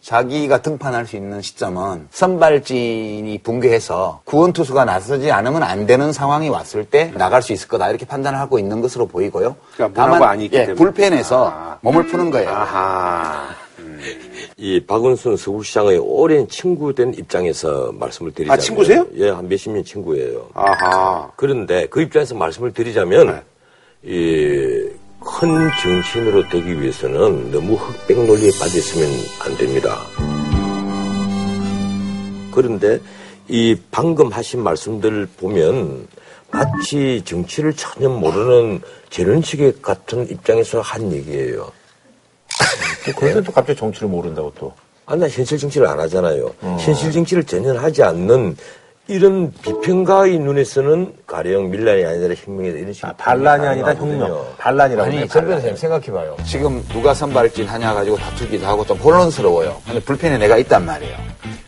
자기가 등판할 수 있는 시점은 선발진이 붕괴해서 구원 투수가 나서지 않으면 안 되는 상황이 왔을 때 나갈 수 있을 거다 이렇게 판단을 하고 있는 것으로 보이고요. 그러니까 있기 예. 불펜에서 아. 몸을 푸는 거예요. 이 박원순 서울시장의 오랜 친구된 입장에서 말씀을 드리자면. 아, 친구세요? 예, 한 몇십 년 친구예요. 아하. 그런데 그 입장에서 말씀을 드리자면, 네. 이, 큰 정치인으로 되기 위해서는 너무 흑백 논리에 빠졌으면 안 됩니다. 그런데 이 방금 하신 말씀들 보면 마치 정치를 전혀 모르는 재련식의 같은 입장에서 한 얘기예요. 그런데 또 갑자기 정치를 모른다고 또. 아, 나 현실 정치를 안 하잖아요. 현실 정치를 전혀 하지 않는 이런 비평가의 눈에서는 가령 밀란이 아니라 혁명이다 이런 식으로 아, 반란이 아니다 가능하거든요. 혁명. 반란이라고. 아니, 전 반란. 변호사님 생각해봐요. 지금 누가 선발진 하냐 가지고 다투기도 하고 좀 혼란스러워요. 근데 불펜에 내가 있단 말이에요.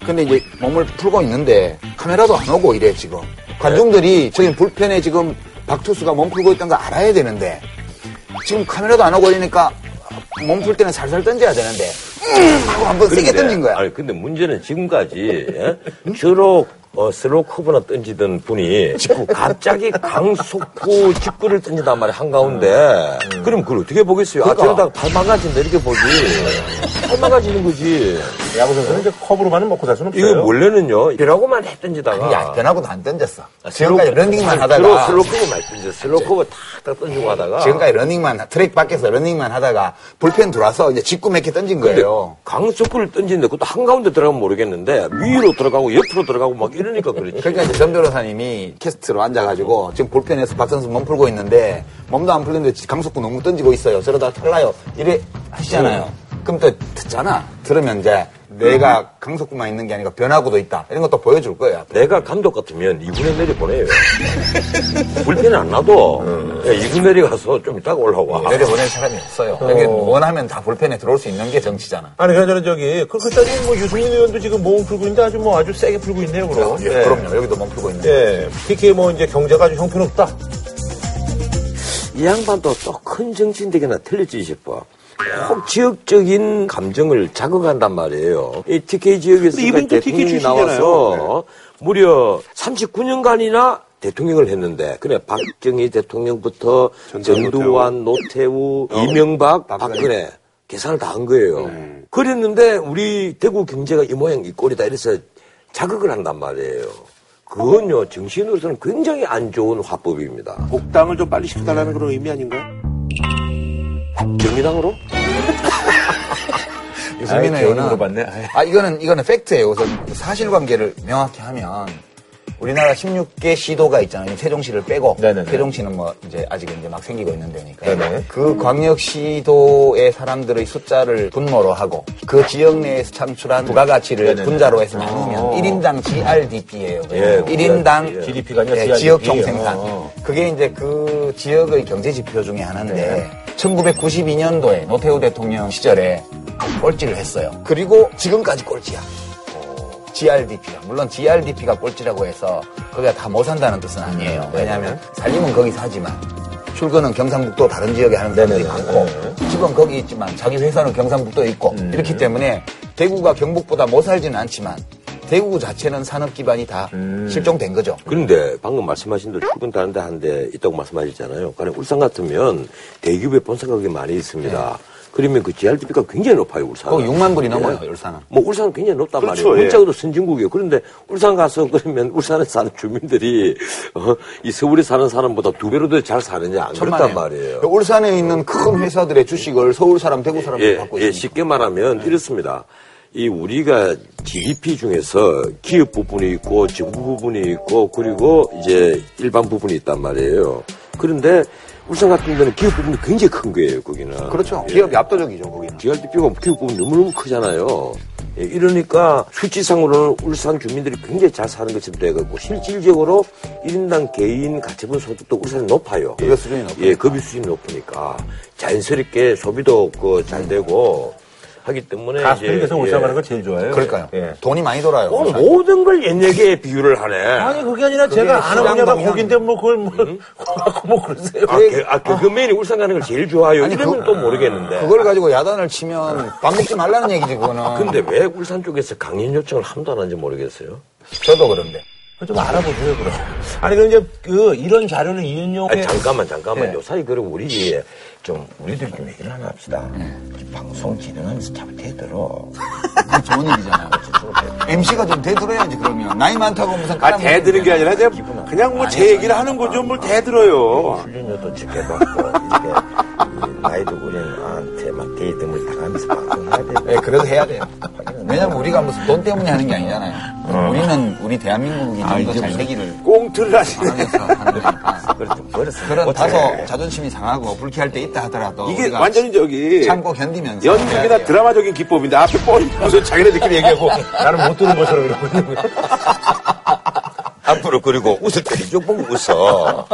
근데 이제 몸을 풀고 있는데 카메라도 안 오고 이래, 지금. 관중들이 저기 불펜에 지금 박투수가 몸 풀고 있다는 거 알아야 되는데 지금 카메라도 안 오고 이러니까 몸 풀 때는 살살 던져야 되는데 음! 하고 한번 세게 던진 거야. 아니 근데 문제는 지금까지 예? 주로 어, 슬로우 커브나 던지던 분이 갑자기 강속구 직구를 던진단 말이야 한가운데 그럼 그걸 어떻게 보겠어요? 아 그러니까. 저러다가 팔 망가진다 이렇게 보지 팔 망가지는 거지 야구 선수는 이제 커브로만은 먹고 살 수는 없어요. 이거 원래는요 변화구만 해 던지다가 야, 변화구도 안 던졌어. 아, 지금까지 슬로우- 러닝만 하다가 슬로우 커브 많이 던져 슬로우 커브 탁탁 던지고 하다가 지금까지 러닝만 트랙 밖에서 러닝만 하다가 불펜 들어와서 이제 직구 몇 개 던진 거예요. 강속구를 던지는데 그것도 한가운데 들어가면 모르겠는데 위로 들어가고 옆으로 들어가고 막 이러니까 그렇지 그러니까 이제 전 변호사님이 캐스터로 앉아가지고 지금 불펜에서 박 선수 몸 풀고 있는데 몸도 안 풀리는데 강속구 너무 던지고 있어요. 저러다 탈 나요. 이래 하시잖아요. 그럼 또 듣잖아. 들으면 이제 내가 강속구만 있는 게 아니라 변화구도 있다. 이런 것도 보여줄 거예요. 내가 감독 같으면 이군에 내려보내요. 불펜이 안 나도 야, 이군 내려가서 좀 이따가 올라와. 내려보낼 사람이 없어요. 여기 원하면 다 볼펜에 들어올 수 있는 게 정치잖아. 아니, 그나저나 저기, 그, 그 따지면 뭐 유승민 의원도 지금 몸 풀고 있는데 아주 뭐 아주 세게 풀고 있네요, 그럼. 예, 그럼요. 여기도 몸 풀고 있는데. 예. 특히 뭐 이제 경제가 아주 형편없다. 이 양반도 또 큰 정치인 되게나 틀렸지 싶어. 꼭 지역적인 감정을 자극한단 말이에요. 이 TK 지역에서 대통령이. 나와서 무려 39년간이나 대통령을 했는데 그래 박정희 대통령부터 전두환, 노태우, 이명박, 박근혜 계산을 다 한 거예요. 그랬는데 우리 대구 경제가 이 모양 이 꼴이다 이래서 자극을 한단 말이에요. 그건요 정치인으로서는 굉장히 안 좋은 화법입니다. 복당을 좀 빨리 시켜달라는 그런 의미 아닌가요? 정의당으로? 유승민 아이, 의원은. 아이. 아 이거는 이거는 팩트예요. 우선 사실관계를 명확히 하면 우리나라 16개 시도가 있잖아요. 세종시를 빼고 네네네. 세종시는 뭐 이제 아직 이제 막 생기고 있는 데니까 네네. 그 광역시도의 사람들의 숫자를 분모로 하고 그 지역 내에서 창출한 부가가치를 네네네. 분자로 해서 나누면 어. 1인당 GRDP예요. 예, 1인당 GDP가 아니라 예. 지역 총생산. 어. 그게 이제 그 지역의 경제 지표 중에 하나인데 네. 1992년도에 노태우 대통령 시절에 꼴찌를 했어요. 그리고 지금까지 꼴찌야. GRDP가. 물론 GRDP가 꼴찌라고 해서 거기가 다 못 산다는 뜻은 아니에요. 네. 왜냐하면 살림은 거기서 하지만 출근은 경상북도 다른 지역에 하는 사람들이 네네네. 많고 네. 집은 거기 있지만 자기 회사는 경상북도에 있고 음. 이렇기 때문에 대구가 경북보다 못 살지는 않지만 대구 자체는 산업 기반이 다 음. 실종된 거죠. 그런데 방금 말씀하신 대로 출근 다른 데 하는데 있다고 말씀하셨잖아요. 가령 울산 같으면 대기업의 본사가 그게 많이 있습니다. 그러면 그 GRDP가 굉장히 높아요, 울산은. 거기 6만 불이 넘어요, 예. 울산은. 뭐 울산은 굉장히 높단 그렇죠, 말이에요. 예. 문자도 선진국이에요. 그런데 울산 가서 그러면 울산에 사는 주민들이 어, 이 서울에 사는 사람보다 두 배로 더 잘 사느냐 안 그렇단. 말이에요. 울산에 있는 큰 회사들의 주식을 서울 사람, 대구 사람들이 예, 갖고 예, 있습니다. 쉽게 말하면 이렇습니다. 이 우리가 GDP 중에서 기업 부분이 있고 정부 부분이 있고 그리고 이제 일반 부분이 있단 말이에요. 그런데 울산 같은 데는 기업 부분이 굉장히 큰 거예요, 거기는. 그렇죠. 예. 기업이 압도적이죠, 거기는. GRDP가 기업 부분 너무너무 크잖아요. 예, 이러니까 수치상으로는 울산 주민들이 굉장히 잘 사는 것처럼 되고 실질적으로 1인당 개인 가처분 소득도 울산이 높아요. 급여 수준이 높으니까. 예, 급여 수준이 높으니까 자연스럽게 소비도 그 잘 되고 하기 때문에 가수들이 계속 예. 울산 가는 걸 제일 좋아해요. 그러니까요. 예. 돈이 많이 돌아요. 어, 울산. 모든 걸 옛얘기에 비유를 하네. 아니, 그게 아니라 제가 아는 분야가. 거긴데 뭐 그걸 뭐, 갖고 뭐 그러세요. 아, 개, 아, 개그맨이 울산 가는 걸 제일 좋아요. 아니, 이러면 그- 또 모르겠는데. 그걸 가지고 야단을 치면 밥 먹지 말라는 얘기지, 그거는. 근데 왜 울산 쪽에서 강연 요청을 함도 안 하는지 모르겠어요. 저도 그런데. 좀 알아보세요, 그럼. 아니, 그럼 이제 그, 이런 자료를 이은용. 아니, 잠깐만, 잠깐만. 예. 요 사이, 그럼 우리 좀, 우리들이 좀 얘기를 하나 합시다. 방송 진행하면서 잘 되들어. 그게 좋은 일이잖아요. MC가 좀 대들어야지, 그러면. 나이 많다고 무슨. 아, 대드는 게 아니라 이제 그냥 뭐 제 얘기를 하는 거죠. 뭘 대들어요. 훈련료도 지켜받고, 이렇게, 이 나이도 우리는 나한테 막 데이트물 당하면서 방송해야 돼. 예, 그래도 해야 돼요. 왜냐면 우리가 무슨 돈 때문에 하는 게 아니잖아요. 우리는 우리 대한민국이 좀더 잘 되기를 꽁트를 하는 거니까. 그렇죠. 버렸으면 그런. 다소 자존심이 상하고 불쾌할 때 있다 하더라도 이게 완전히 저기 참고 견디면서 연극이나. 드라마적인 기법인데 앞에 뻔히 무슨 자기네들끼리 얘기하고 나는 못 들은 것처럼 이러고 있는 거야. 꾸럭꾸럭거리고 웃을 때 이쪽 보고 웃어.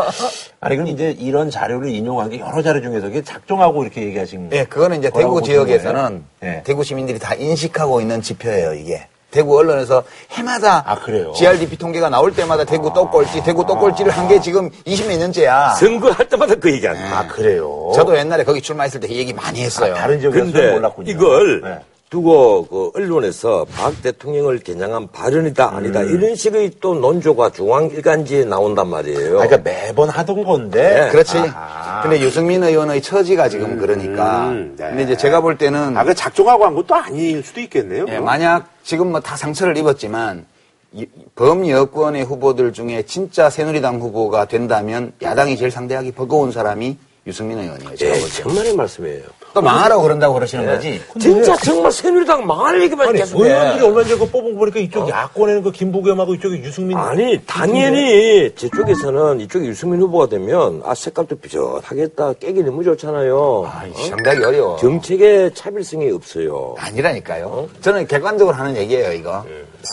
아니 그럼 이제 이런 자료를 인용한 게 여러 자료 중에서 이게 작정하고 이렇게 얘기하신 예, 그거는 이제 대구 지역에서는 거예요? 예. 대구 시민들이 다 인식하고 있는 지표예요, 이게. 대구 언론에서 해마다 아, 그래요? GRDP 통계가 나올 때마다 대구 떡꼴찌, 대구 떡꼴찌를 한 게 지금 20몇 년째야. 선거할 때마다 그 얘기한다. 아 그래요. 저도 옛날에 거기 출마했을 때 그 얘기 많이 했어요. 다른 지역에서 근데 몰랐군요. 이걸 네. 두고 그 언론에서 박 대통령을 겨냥한 발언이다 아니다 음. 이런 식의 또 논조가 중앙일간지에 나온단 말이에요. 아, 그러니까 매번 하던 건데. 네. 그렇지. 아하. 근데 유승민 의원의 처지가 지금 그러니까. 음, 네. 근데 이제 제가 볼 때는 아, 그 작정하고 한 것도 아닐 수도 있겠네요. 예, 그럼. 만약 지금 뭐 다 상처를 입었지만 이- 범여권의 후보들 중에 진짜 새누리당 후보가 된다면 야당이 제일 상대하기 버거운 사람이 유승민 의원이에요. 제가 예, 볼 때. 정말의 말씀이에요. 또 망하라고 그런다고 그러시는 거지. 진짜 정말 새누리당 망할 얘기만 아니, 계속해. 의원들이 얼마 전에 그 뽑은 거 보니까 이쪽 야권에는 그 김부겸하고 이쪽에 유승민. 아니 당연히 제 쪽에서는 이쪽에 유승민 후보가 되면 아 색깔도 비슷하겠다 깨기 너무 좋잖아요. 아, 상당히 어려워. 정책의 차별성이 없어요. 아니라니까요. 저는 객관적으로 하는 얘기예요, 이거.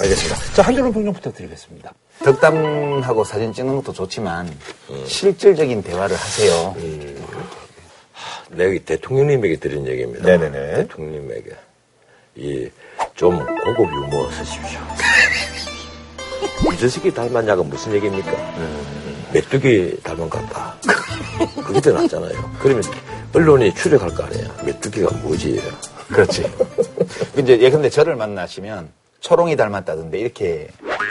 알겠습니다. 자, 한 줄로 평정 부탁드리겠습니다. 덕담하고 사진 찍는 것도 좋지만 실질적인 대화를 하세요. 내가 대통령님에게 드린 얘기입니다. 네네네. 대통령님에게 이 좀 고급 유머 쓰십시오. 유재석이 닮았냐가 무슨 얘기입니까? 메뚜기 닮은 것 같다. 그게 더 낫잖아요. 그러면 언론이 추력할 거 아니야. 메뚜기가 뭐지? 그렇지. 이제 예컨대 저를 만나시면 초롱이 닮았다던데 이렇게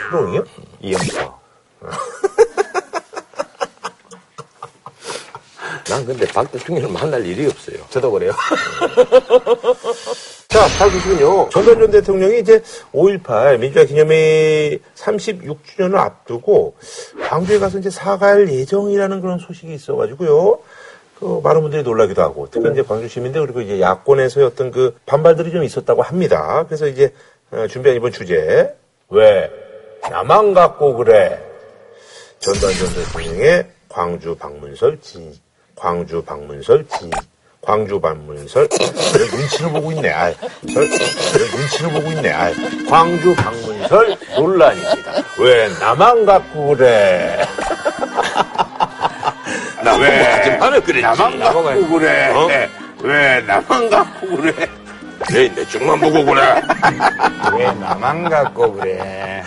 초롱이요? 이영서. 난 근데 박 대통령을 만날 일이 없어요. 저도 그래요. 자, 잘 보시군요. 전두환 전 대통령이 이제 5.18 민주화 기념회 36주년을 앞두고 광주에 가서 이제 사과할 예정이라는 그런 소식이 있어가지고요. 그 많은 분들이 놀라기도 하고 특히 이제 광주 시민들 그리고 이제 야권에서의 어떤 그 반발들이 좀 있었다고 합니다. 그래서 이제 어, 준비한 이번 주제 왜 나만 갖고 그래? 전두환 전 대통령의 광주 방문설 지 광주 방문설 지 광주 방문설 내 눈치를 보고 있네. 아, 설, 내 눈치를 보고 있네. 아, 광주 방문설 논란입니다. 왜 나만 갖고 그래? 나 왜 하지마라 그랬지. 나만 갖고 그래. 어? 왜 나만 갖고 그래? 내, 내 쪽만 보고 그래. 왜 나만 갖고 그래.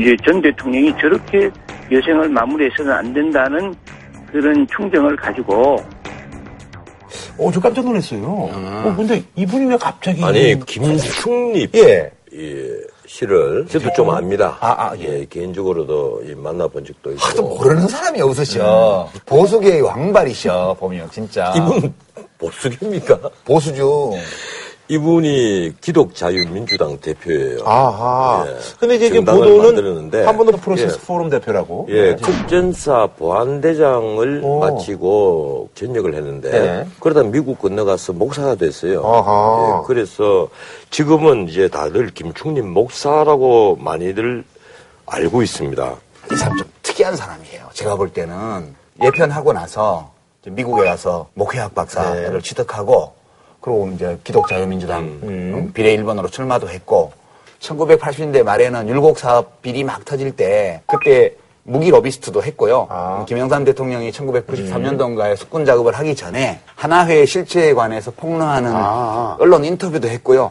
이제 전 대통령이 저렇게 여생을 마무리해서는 안 된다는 그런 충정을 가지고 어, 저 깜짝 놀랐어요. 어, 근데 이분이 왜 갑자기. 아니 김충립 예. 이 시를 저도 좀 압니다. 아, 아, 예. 개인적으로도 이 만나본 적도 있고. 하도 모르는 사람이 없으셔. 보수계의 왕발이셔, 보면, 진짜. 이분 보수입니까? 보수죠. 이분이 기독자유민주당 대표예요. 아하. 예. 근데 이제 이게 보도는 만들었는데. 한번더 프로세스 예. 포럼 대표라고. 예, 네. 급전사 보안대장을 오. 마치고 전역을 했는데 네. 그러다 미국 건너가서 목사가 됐어요. 아하. 예, 그래서 지금은 이제 다들 김충림 목사라고 많이들 알고 있습니다. 이 사람 좀 특이한 사람이에요. 제가 볼 때는 예편하고 나서 미국에 가서 목회학 박사를 네. 취득하고 그리고 이제 기독자유민주당 음, 비례 1번으로 출마도 했고 1980년대 말에는 율곡 사업 비리 막 터질 때 그때 무기 로비스트도 했고요. 아. 김영삼 대통령이 1993년도인가에 숙군 작업을 하기 전에 하나회 실체에 관해서 폭로하는 아. 언론 인터뷰도 했고요.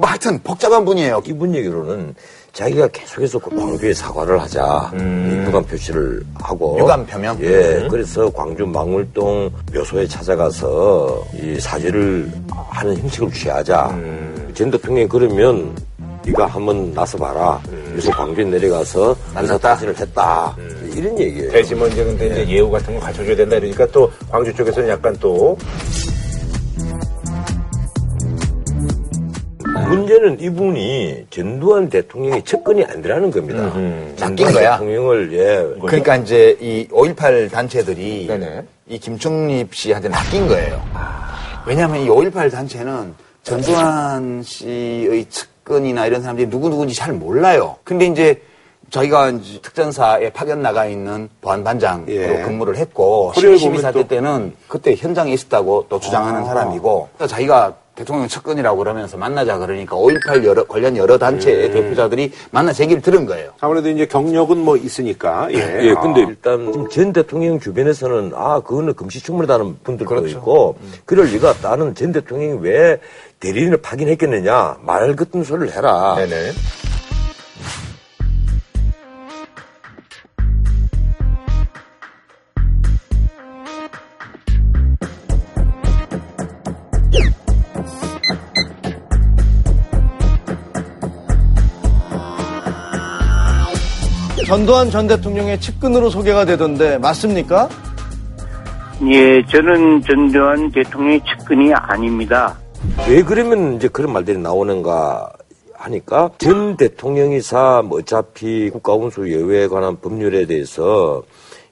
뭐 하여튼 복잡한 분이에요. 이분 얘기로는 자기가 계속해서 그 광주에 사과를 하자. 이 유감 표시를 하고. 유감 표명? 예 그래서 광주 망울동 묘소에 찾아가서 이 사죄를 하는 형식을 취하자. 전 대통령이 그러면 네가 한번 나서봐라. 그래서 광주에 내려가서 의사? 타진을 했다. 이런 얘기예요. 대신 뭐 이제 근데 이제 예우 같은 거 갖춰줘야 된다 이러니까 또 광주 쪽에서는 약간 또 문제는 이분이 전두환 대통령의 측근이 아니라는 겁니다. 낚인 전두환 거야? 대통령을 예 그러니까 이제 이 5.18 단체들이 네네. 이 김충립 씨한테 낚인 거예요. 왜냐하면 이 5.18 단체는 전두환 씨의 측근이나 이런 사람들이 누구누구인지 잘 몰라요. 근데 이제 저희가 특전사에 파견 나가 있는 보안반장으로 예. 근무를 했고 그래요, 12, 보면 4대 또- 때는 그때 현장에 있었다고 또 주장하는 사람이고 또 자기가 대통령 측근이라고 그러면서 만나자 그러니까 5.18 여러, 관련 여러 단체의 대표자들이 만나서 얘기를 들은 거예요. 아무래도 이제 경력은 뭐 있으니까. 예. 예, 근데 일단 지금 전 대통령 주변에서는 아 그거는 금시초문이라는 분들도 있고 그럴 리가 나는 전 대통령이 왜 대리인을 파견했겠느냐 말 같은 소리를 해라. 네네. 전두환 전 대통령의 측근으로 소개가 되던데 맞습니까? 예, 저는 전두환 대통령의 측근이 아닙니다. 왜 그러면 이제 그런 말들이 나오는가 하니까 전 대통령이사 뭐 어차피 국가원수 예외에 관한 법률에 대해서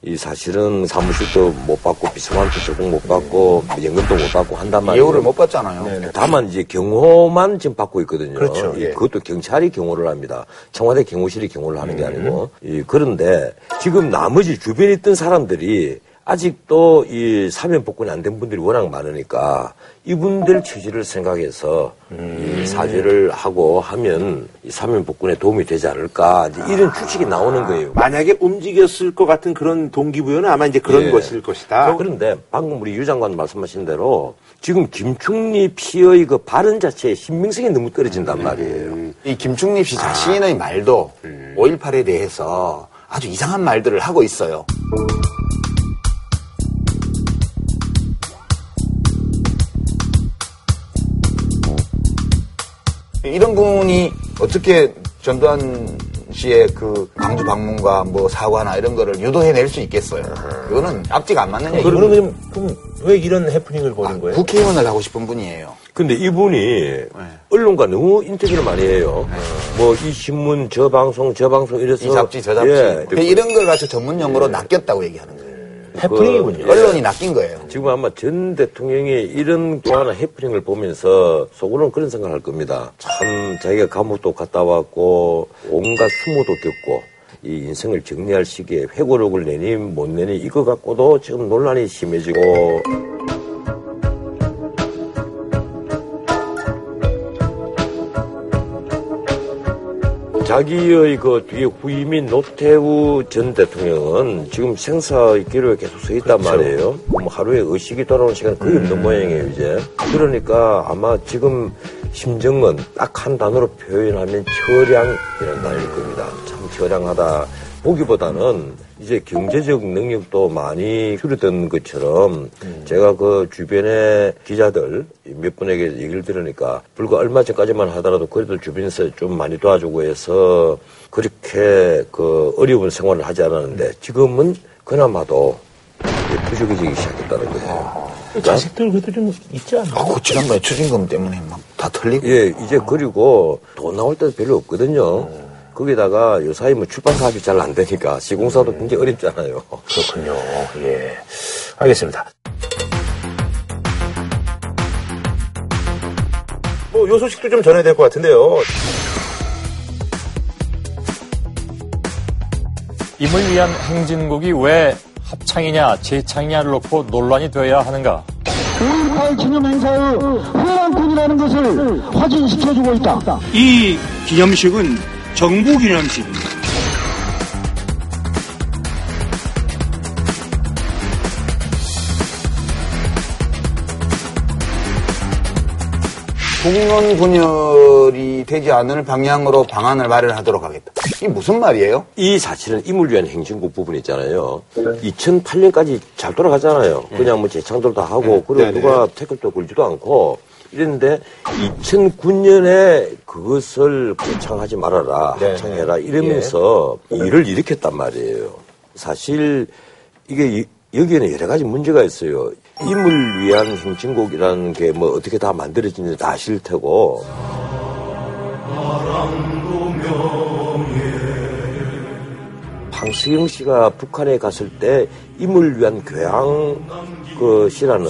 이 사실은 사무실도 못 받고 비서관도 조금 못 받고 연금도 못 받고 한단 말이에요. 예우를 못 받잖아요. 다만 이제 경호만 지금 받고 있거든요. 그렇죠. 예, 예. 그것도 경찰이 경호를 합니다. 청와대 경호실이 경호를 하는 게 아니고. 예, 그런데 지금 나머지 주변에 있던 사람들이 아직도 이 사면 복권이 안 된 분들이 워낙 많으니까 이분들 취지를 생각해서 이 사죄를 하고 하면 이 사면 복권에 도움이 되지 않을까 이제 이런 추측이 나오는 거예요. 만약에 움직였을 것 같은 그런 동기부여는 아마 이제 그런 예. 것일 것이다. 그런데 방금 우리 유 장관 말씀하신 대로 지금 김충리 피의 그 발언 자체의 신빙성이 너무 떨어진단 말이에요. 이 김충립 씨 자신의 말도 5.18에 대해서 아주 이상한 말들을 하고 있어요. 이런 분이 어떻게 전두환 씨의 그 광주 방문과 뭐 사과나 이런 거를 유도해낼 수 있겠어요. 그거는 앞뒤가 안 맞는 얘기예요. 그러면 그럼, 그럼 왜 이런 해프닝을 벌인 거예요? 국회의원을 하고 싶은 분이에요. 근데 이분이 언론과 너무 인터뷰를 많이 해요. 뭐 이 신문, 저 방송, 저 방송 이래서 이 잡지, 저 잡지. 예. 이런 걸 가지고 전문 용어로 낚였다고 얘기하는 거예요. 해프닝이군요. 언론이 낚인 거예요. 지금 아마 전 대통령이 이런 또 하나 해프닝을 보면서 속으로는 그런 생각을 할 겁니다. 참 자기가 감옥도 갔다 왔고 온갖 수모도 겪고 이 인생을 정리할 시기에 회고록을 내니 못 내니 이거 갖고도 지금 논란이 심해지고 자기의 그 뒤에 후임인 노태우 전 대통령은 지금 생사의 기로에 계속 서 있단 말이에요. 뭐 하루에 의식이 돌아오는 시간 거의 없는 모양이에요, 이제. 그러니까 아마 지금 심정은 딱 한 단어로 표현하면 처량이라는 단어일 겁니다. 참 처량하다. 보기보다는 이제 경제적 능력도 많이 줄어든 것처럼 제가 그 주변에 기자들 몇 분에게 얘기를 들으니까 불과 얼마 전까지만 하더라도 그래도 주변에서 좀 많이 도와주고 해서 그렇게 그 어려운 생활을 하지 않았는데 지금은 그나마도 부족해지기 시작했다는 거예요. 자식들 그래도 좀 있지 않아요? 아, 그 지난번에 추징금 때문에 막 다 털리고. 예, 이제 그리고 돈 나올 때도 별로 없거든요. 거기다가 요사이 뭐 출판 사업이 잘 안 되니까 시공사도 굉장히 어렵잖아요. 그렇군요. 예. 알겠습니다. 뭐, 요 소식도 좀 전해야 될 것 같은데요. 임을 위한 행진곡이 왜 합창이냐 재창이냐를 놓고 논란이 되어야 하는가? 5.18 기념 행사의 후원군이라는 것을 확인시켜주고 있다. 이 기념식은 정부 기념식입니다. 국론 분열이 되지 않을 방향으로 방안을 마련하도록 하겠다. 이게 무슨 말이에요? 이 사실은 임을 위한 행진곡 부분 있잖아요. 2008년까지 잘 돌아가잖아요. 그냥 뭐 재창도 다 하고, 그리고 누가 태클도 걸지도 않고, 이랬는데, 2009년에 그것을 재창하지 말아라, 네. 합창해라, 이러면서 일을 일으켰단 말이에요. 사실, 이게 이- 여기에는 여러 가지 문제가 있어요. 임을 위한 행진곡이라는 게 뭐 어떻게 다 만들어지는지 다 아실 테고, 황수영 씨가 북한에 갔을 때 임을 위한 교양 그 시라는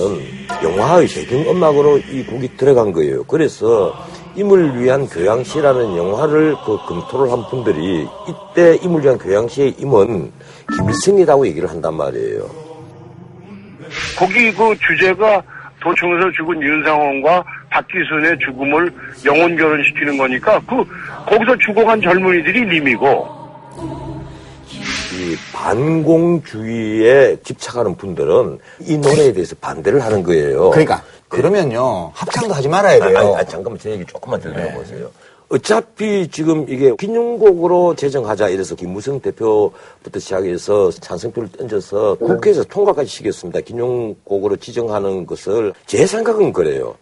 영화의 배경 음악으로 이 곡이 들어간 거예요. 그래서 임을 위한 교양시라는 영화를 그 검토를 한 분들이 이때 임을 위한 교양시의 임은 김일성이라고 얘기를 한단 말이에요. 거기 그 주제가 도청에서 죽은 윤상원과 박기순의 죽음을 영혼 결혼시키는 거니까 그 거기서 죽어간 젊은이들이 님이고 이 반공주의에 집착하는 분들은 이 노래에 대해서 반대를 하는 거예요. 그러니까 그러면요 합창도 하지 말아야 돼요. 아니, 아니, 잠깐만 제 얘기 조금만 들려보세요. 어차피 지금 이게 기념곡으로 제정하자 이래서 김무성 대표부터 시작해서 찬성표를 던져서 국회에서 통과까지 시켰습니다. 기념곡으로 지정하는 것을 제 생각은 그래요.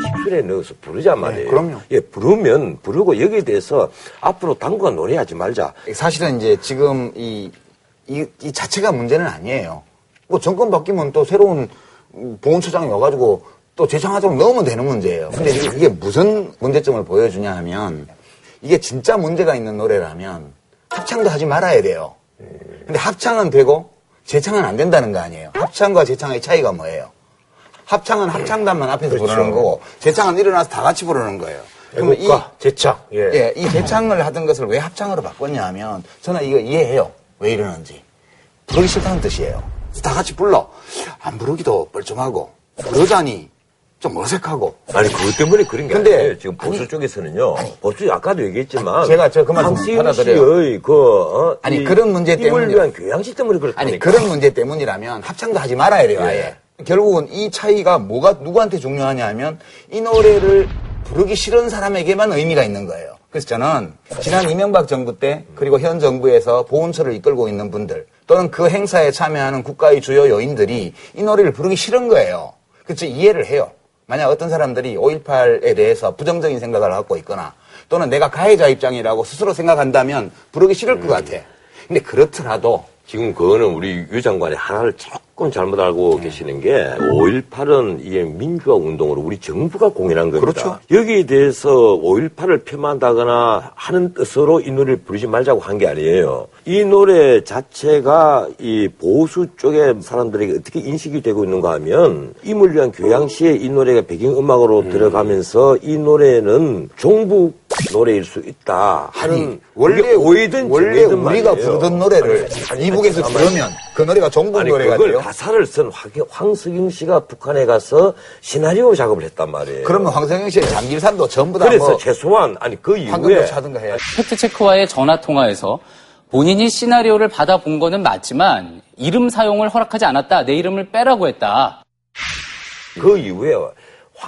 식술에 넣어서 부르자 말이에요. 그럼요. 예, 부르면 부르고 여기에 대해서 앞으로 당분간 노래하지 말자. 사실은 이제 지금 이, 이, 이 자체가 문제는 아니에요. 뭐 정권 바뀌면 또 새로운 보훈처장이 와가지고 또 재창하도록 넣으면 되는 문제예요. 근데 이게, 무슨 문제점을 보여주냐 하면 이게 진짜 문제가 있는 노래라면 합창도 하지 말아야 돼요. 근데 합창은 되고 재창은 안 된다는 거 아니에요. 합창과 재창의 차이가 뭐예요? 합창은 합창단만 앞에서 부르는 거고 재창은 일어나서 다 같이 부르는 거예요. 그러면 이 재창. 예. 예, 이 재창을 하던 것을 왜 합창으로 바꿨냐 하면 저는 이거 이해해요. 왜 이러는지. 부르기 싫다는 뜻이에요. 다 같이 불러. 안 부르기도 뻘쭘하고 부르자니 좀 어색하고. 아니 그것 때문에 그런 게 근데- 아니에요. 지금 보수 쪽에서는요. 보수 아까도 얘기했지만 제가 저그 받아들여요. 씨의 그 어, 아니, 이 그런 문제 때문에- 위한 교양시 때문에 그렇다니까. 아니 그런 문제 때문이라면 합창도 하지 말아야 돼요. 아예. 결국은 이 차이가 뭐가 누구한테 중요하냐 하면 이 노래를 부르기 싫은 사람에게만 의미가 있는 거예요. 그래서 저는 지난 이명박 정부 때 그리고 현 정부에서 보훈처를 이끌고 있는 분들 또는 그 행사에 참여하는 국가의 주요 요인들이 이 노래를 부르기 싫은 거예요. 그래서 이해를 해요. 만약 어떤 사람들이 5.18에 대해서 부정적인 생각을 갖고 있거나 또는 내가 가해자 입장이라고 스스로 생각한다면 부르기 싫을 것 같아. 근데 그렇더라도 지금 그거는 우리 유 장관이 하나를 조금 잘못 알고 계시는 게 5.18은 이게 민주화 운동으로 우리 정부가 공인한 겁니다. 그렇죠. 여기에 대해서 5.18을 폄하한다거나 하는 뜻으로 이 노래를 부르지 말자고 한 게 아니에요. 이 노래 자체가 이 보수 쪽의 사람들에게 어떻게 인식이 되고 있는가 하면 임을 위한 교양시에 이 노래가 배경음악으로 음. 들어가면서 이 노래는 종북 노래일 수 있다 하는 아니, 원래 오해든 원래 우리가 말이에요. 부르던 노래를 아니, 이북에서 아니, 부르면 그 노래가 종북 아니 노래가 그걸 돼요. 가사를 쓴 황, 황석영 씨가 북한에 가서 시나리오 작업을 했단 말이에요. 그러면 황성영 씨의 장길산도 전부 다 그래서 뭐 최소한 아니 그 이후에 차든가 해야 팩트 체크와의 전화 통화에서 본인이 시나리오를 받아본 거는 맞지만 이름 사용을 허락하지 않았다. 내 이름을 빼라고 했다. 그 이후에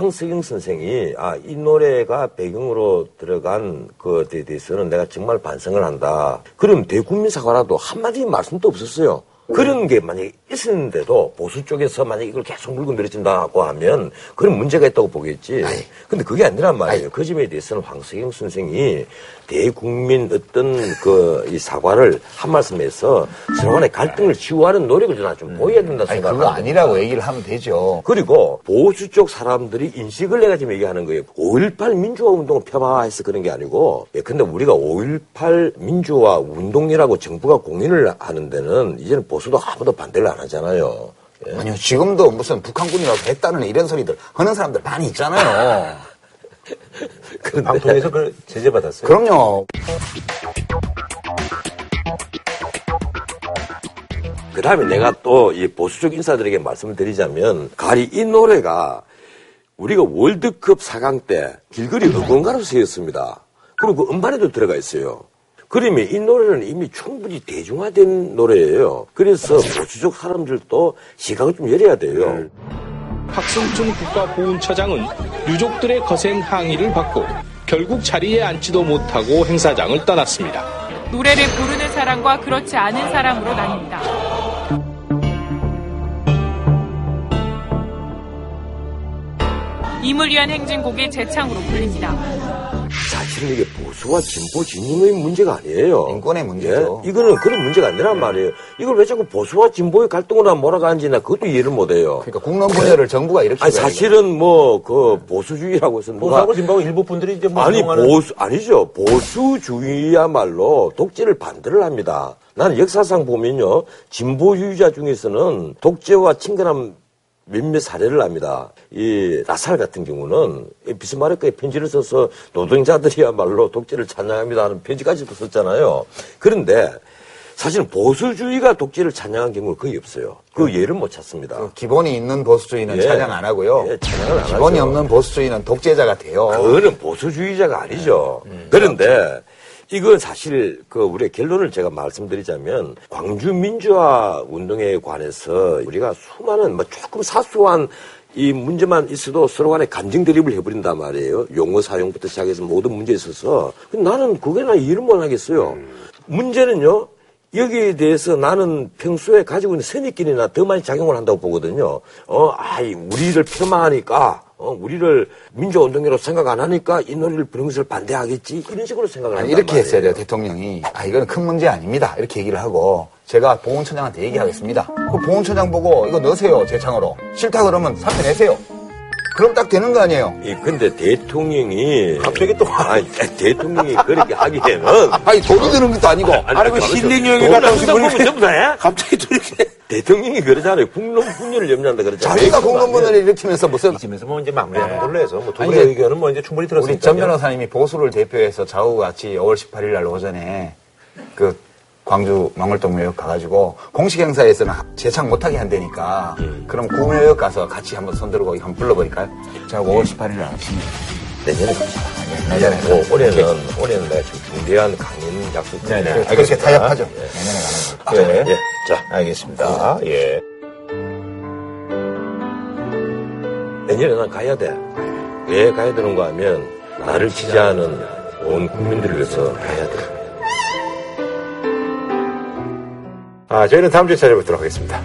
황석영 선생이 아 이 노래가 배경으로 들어간 그에 대해서는 내가 정말 반성을 한다. 그럼 대국민 사과라도 한마디 말씀도 없었어요. 그런 게 만약에 있었는데도 보수 쪽에서 만약에 이걸 계속 물고 늘어진다고 하면 그런 문제가 있다고 보겠지. 근데 그게 아니란 말이에요. 그 점에 대해서는 황석영 선생이 대국민 어떤 그 이 사과를 한 말씀에서 서로 간의 갈등을 치유하는 노력을 저는 좀 보여야 된다 아니 생각합니다. 그거 아니라고 얘기를 하면 되죠. 그리고 보수 쪽 사람들이 인식을 내가 지금 얘기하는 거예요. 5.18 민주화 운동을 폄하해서 그런 게 아니고, 예, 근데 우리가 5.18 민주화 운동이라고 정부가 공인을 하는 데는 이제는 보수도 아무도 반대를 안 하잖아요. 예. 아니요 지금도 무슨 북한군이라고 했다는 이런 소리들 하는 사람들 많이 있잖아요. 방통에서 그걸 제재받았어요. 그럼요. 그 다음에 내가 또 이 보수 쪽 인사들에게 말씀을 드리자면, 가리 이 노래가 우리가 월드컵 4강 때 길거리 응원가로 쓰였습니다. 그리고 그 음반에도 들어가 있어요. 그러면 이 노래는 이미 충분히 대중화된 노래예요. 그래서 보수적 사람들도 시각을 좀 열어야 돼요. 박성춘 국가보훈처장은 유족들의 거센 항의를 받고 결국 자리에 앉지도 못하고 행사장을 떠났습니다. 노래를 부르는 사람과 그렇지 않은 사람으로 나뉩니다. 임을 위한 행진곡이 재창으로 불립니다. 사실은 이게 보수와 진보 진영의 문제가 아니에요. 인권의 문제죠. 예? 이거는 그런 문제가 아니란 말이에요. 이걸 왜 자꾸 보수와 진보의 갈등으로 몰아가는지 나 그것도 이해를 못해요. 그러니까 국론 분열을 정부가 이렇게 아니 사실은 뭐 그 보수주의라고 해서 누가 보수하고 진보하고 일부 분들이 이제 뭐 아니 그동안은 보수 아니죠 보수주의야말로 독재를 반대를 합니다. 나는 역사상 보면요 진보주의자 중에서는 독재와 친근한 몇몇 사례를 압니다. 이 라살 같은 경우는 이 비스마르크에 편지를 써서 노동자들이야말로 독재를 찬양합니다 하는 편지까지도 썼잖아요. 그런데 사실은 보수주의가 독재를 찬양한 경우는 거의 없어요. 그 예를 못 찾습니다. 기본이 있는 보수주의는 예. 찬양 안 하고요. 예, 찬양을 안 기본이 하죠. 없는 보수주의는 독재자가 돼요. 그거는 보수주의자가 아니죠. 음. 그런데 이건 사실 그 우리의 결론을 제가 말씀드리자면 광주 민주화 운동에 관해서 우리가 수많은 뭐 조금 사소한 이 문제만 있어도 서로 간에 감정 대립을 해버린단 말이에요. 용어 사용부터 시작해서 모든 문제에 있어서. 나는 그게 나 이해를 못 하겠어요. 문제는요. 여기에 대해서 나는 평소에 가지고 있는 선입견이나 더 많이 작용을 한다고 보거든요. 어, 아이, 우리를 폄하하니까, 어, 우리를 민주운동으로 생각 안 하니까 이 노래를 부르는 것을 반대하겠지? 이런 식으로 생각을 아니, 이렇게 했어야 돼요, 말이에요. 대통령이. 아, 이거는 큰 문제 아닙니다. 이렇게 얘기를 하고, 제가 보훈처장한테 얘기하겠습니다. 그 보훈처장 보고, 이거 넣으세요, 제 창으로. 싫다 그러면 사표 내세요. 그럼 딱 되는 거 아니에요? 이, 근데 대통령이. 갑자기 또. 아니, 대통령이 그렇게 하기에는. 아니, 돈이 드는 것도 아니고. 아니, 그 힐링 여기 갔다 오신 분이 전부 다? 갑자기 또 이렇게. 대통령이 그러잖아요. 국론 분열을 염려한다 그러잖아요. 자기가 공론문을 일으키면서 무슨. 이쯤에서 뭐 이제 마무리하는 걸로 해서 뭐두 아니, 분의 의견은 뭐 이제 충분히 들었으니까. 우리 전 변호사님이 보수를 대표해서 좌우 같이 5월 18일 날 오전에 그 광주 망월동묘역 가가지고 공식 행사에서는 재창 못하게 한다니까 그럼 구묘역 가서 같이 한번 손들고 한번 불러버릴까요? 제가 5월 18일 날 아침에 내년에 갑시다. 내년에 뭐, 올해는, 올해는 내가 좀 중대한 강연 약속 네, 네. 때문에 알겠습니다. 타협하죠. 예. 내년에 가는 거. 네. 예. 자, 알겠습니다. 예. 내년에 난 가야 돼. 왜 가야 되는가 하면, 나를 지지하는 온 국민들을 위해서 가야 돼. 아, 저희는 다음 주에 찾아뵙도록 하겠습니다.